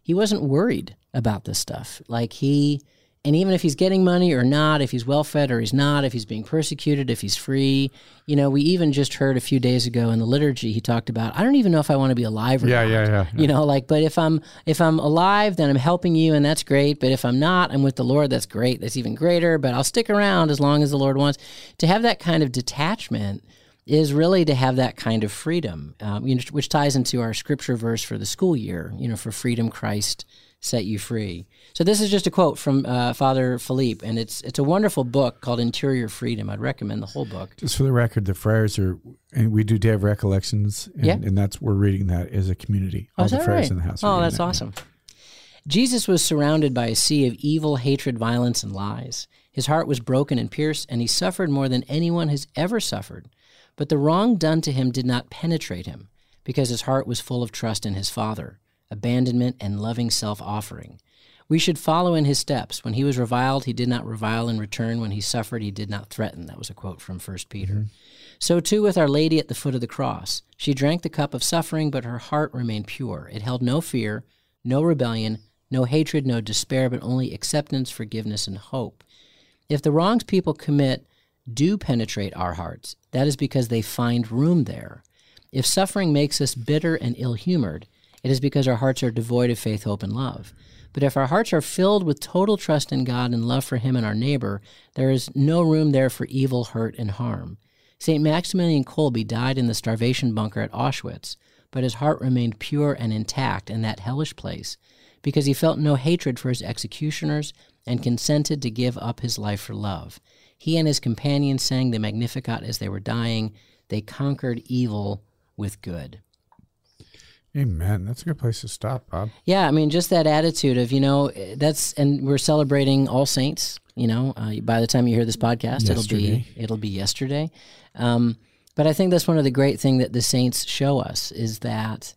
S1: he wasn't worried about this stuff. Like he, and even if he's getting money or not, if he's well fed or he's not, if he's being persecuted, if he's free, you know, we even just heard a few days ago in the liturgy he talked about. I don't even know if I want to be alive or
S2: Yeah,
S1: not.
S2: yeah, yeah.
S1: You know, like, but if I'm if I'm alive, then I'm helping you, and that's great. But if I'm not, I'm with the Lord. That's great. That's even greater. But I'll stick around as long as the Lord wants. To have that kind of detachment is really to have that kind of freedom, um, you know, which ties into our scripture verse for the school year. You know, for freedom, Christ set you free. So this is just a quote from uh, Father Philippe, and it's it's a wonderful book called Interior Freedom. I'd recommend the whole book.
S2: Just for the record, the friars are, and we do day of recollections, and,
S1: Yeah.
S2: and that's we're reading that as a community. All
S1: Oh, is
S2: the friars
S1: right?
S2: in the house.
S1: Oh, that's
S2: that, yeah.
S1: awesome. Jesus was surrounded by a sea of evil, hatred, violence, and lies. His heart was broken and pierced, and he suffered more than anyone has ever suffered. But the wrong done to him did not penetrate him, because his heart was full of trust in his Father, abandonment, and loving self offering. We should follow in his steps. When he was reviled, he did not revile in return. When he suffered, he did not threaten. That was a quote from 1 Peter. Mm-hmm. So too with Our Lady at the foot of the cross. She drank the cup of suffering, but her heart remained pure. It held no fear, no rebellion, no hatred, no despair, but only acceptance, forgiveness, and hope. If the wrongs people commit do penetrate our hearts, that is because they find room there. If suffering makes us bitter and ill humored, it is because our hearts are devoid of faith, hope, and love. But if our hearts are filled with total trust in God and love for Him and our neighbor, there is no room there for evil, hurt, and harm. St. Maximilian Kolbe died in the starvation bunker at Auschwitz, but his heart remained pure and intact in that hellish place because he felt no hatred for his executioners and consented to give up his life for love. He and his companions sang the Magnificat as they were dying. They conquered evil with good.
S2: Amen. That's a good place to stop, Bob.
S1: Yeah, I mean, just that attitude of, you know, that's, and we're celebrating All Saints, you know, uh, by the time you hear this podcast, it'll be, it'll be yesterday. Um, but I think that's one of the great things that the saints show us is that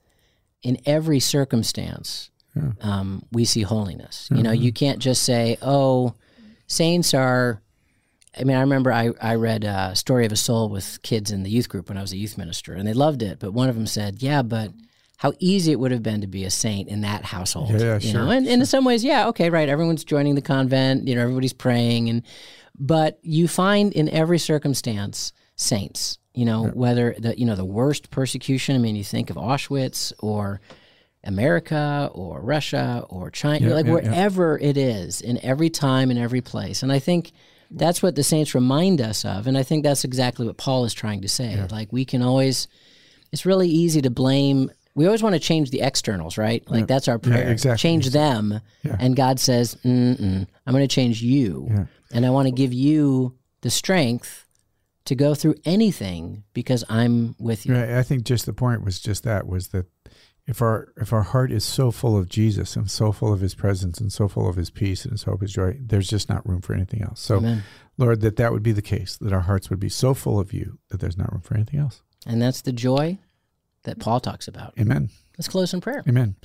S1: in every circumstance, um, we see holiness. You know, you can't just say, oh, saints are, I mean, I remember I, I read a story of a soul with kids in the youth group when I was a youth minister, and they loved it. But one of them said, yeah, but how easy it would have been to be a saint in that household.
S2: Yeah, yeah,
S1: you
S2: sure,
S1: know? And, and in some ways, yeah, okay, right. Everyone's joining the convent, you know, everybody's praying. and But you find in every circumstance saints, you know, whether the, you know, the worst persecution, I mean, you think of Auschwitz or America or Russia or China,
S2: Yeah,
S1: like
S2: yeah, yeah.
S1: wherever it is, in every time, in every place. And I think that's what the saints remind us of. And I think that's exactly what Paul is trying to say. Like we can always, it's really easy to blame. We always want to change the externals, right? Like that's our prayer.
S2: exactly.
S1: Change them. And God says, Mm-mm, I'm going to change you. And I want to give you the strength to go through anything because I'm with you.
S2: Right. I think just the point was just that was that if our if our heart is so full of Jesus and so full of His presence and so full of His peace and His hope, His joy, there's just not room for anything else. So,
S1: Amen.
S2: Lord, that that would be the case. That our hearts would be so full of You that there's not room for anything else.
S1: And that's the joy that Paul talks about.
S2: Amen.
S1: Let's close in prayer.
S2: Amen.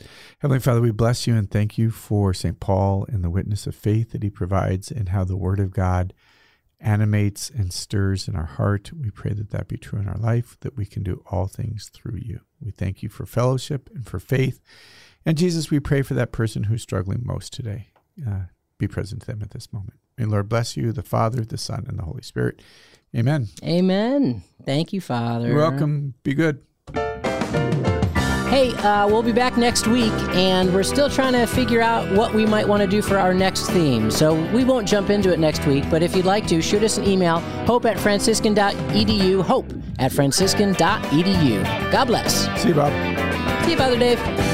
S2: Heavenly Father, we bless you and thank you for St. Paul and the witness of faith that he provides and how the Word of God animates and stirs in our heart. We pray that that be true in our life, that we can do all things through you. We thank you for fellowship and for faith. And Jesus, we pray for that person who's struggling most today. Uh, be present to them at this moment. May Lord bless you, the Father, the Son, and the Holy Spirit. Amen.
S1: Amen. Thank you, Father.
S2: You're welcome. Be good.
S1: Hey, uh, we'll be back next week, and we're still trying to figure out what we might want to do for our next theme. So we won't jump into it next week, but if you'd like to, shoot us an email hope at franciscan.edu. Hope at franciscan.edu. God bless.
S2: See you, Bob.
S1: See you, Father Dave.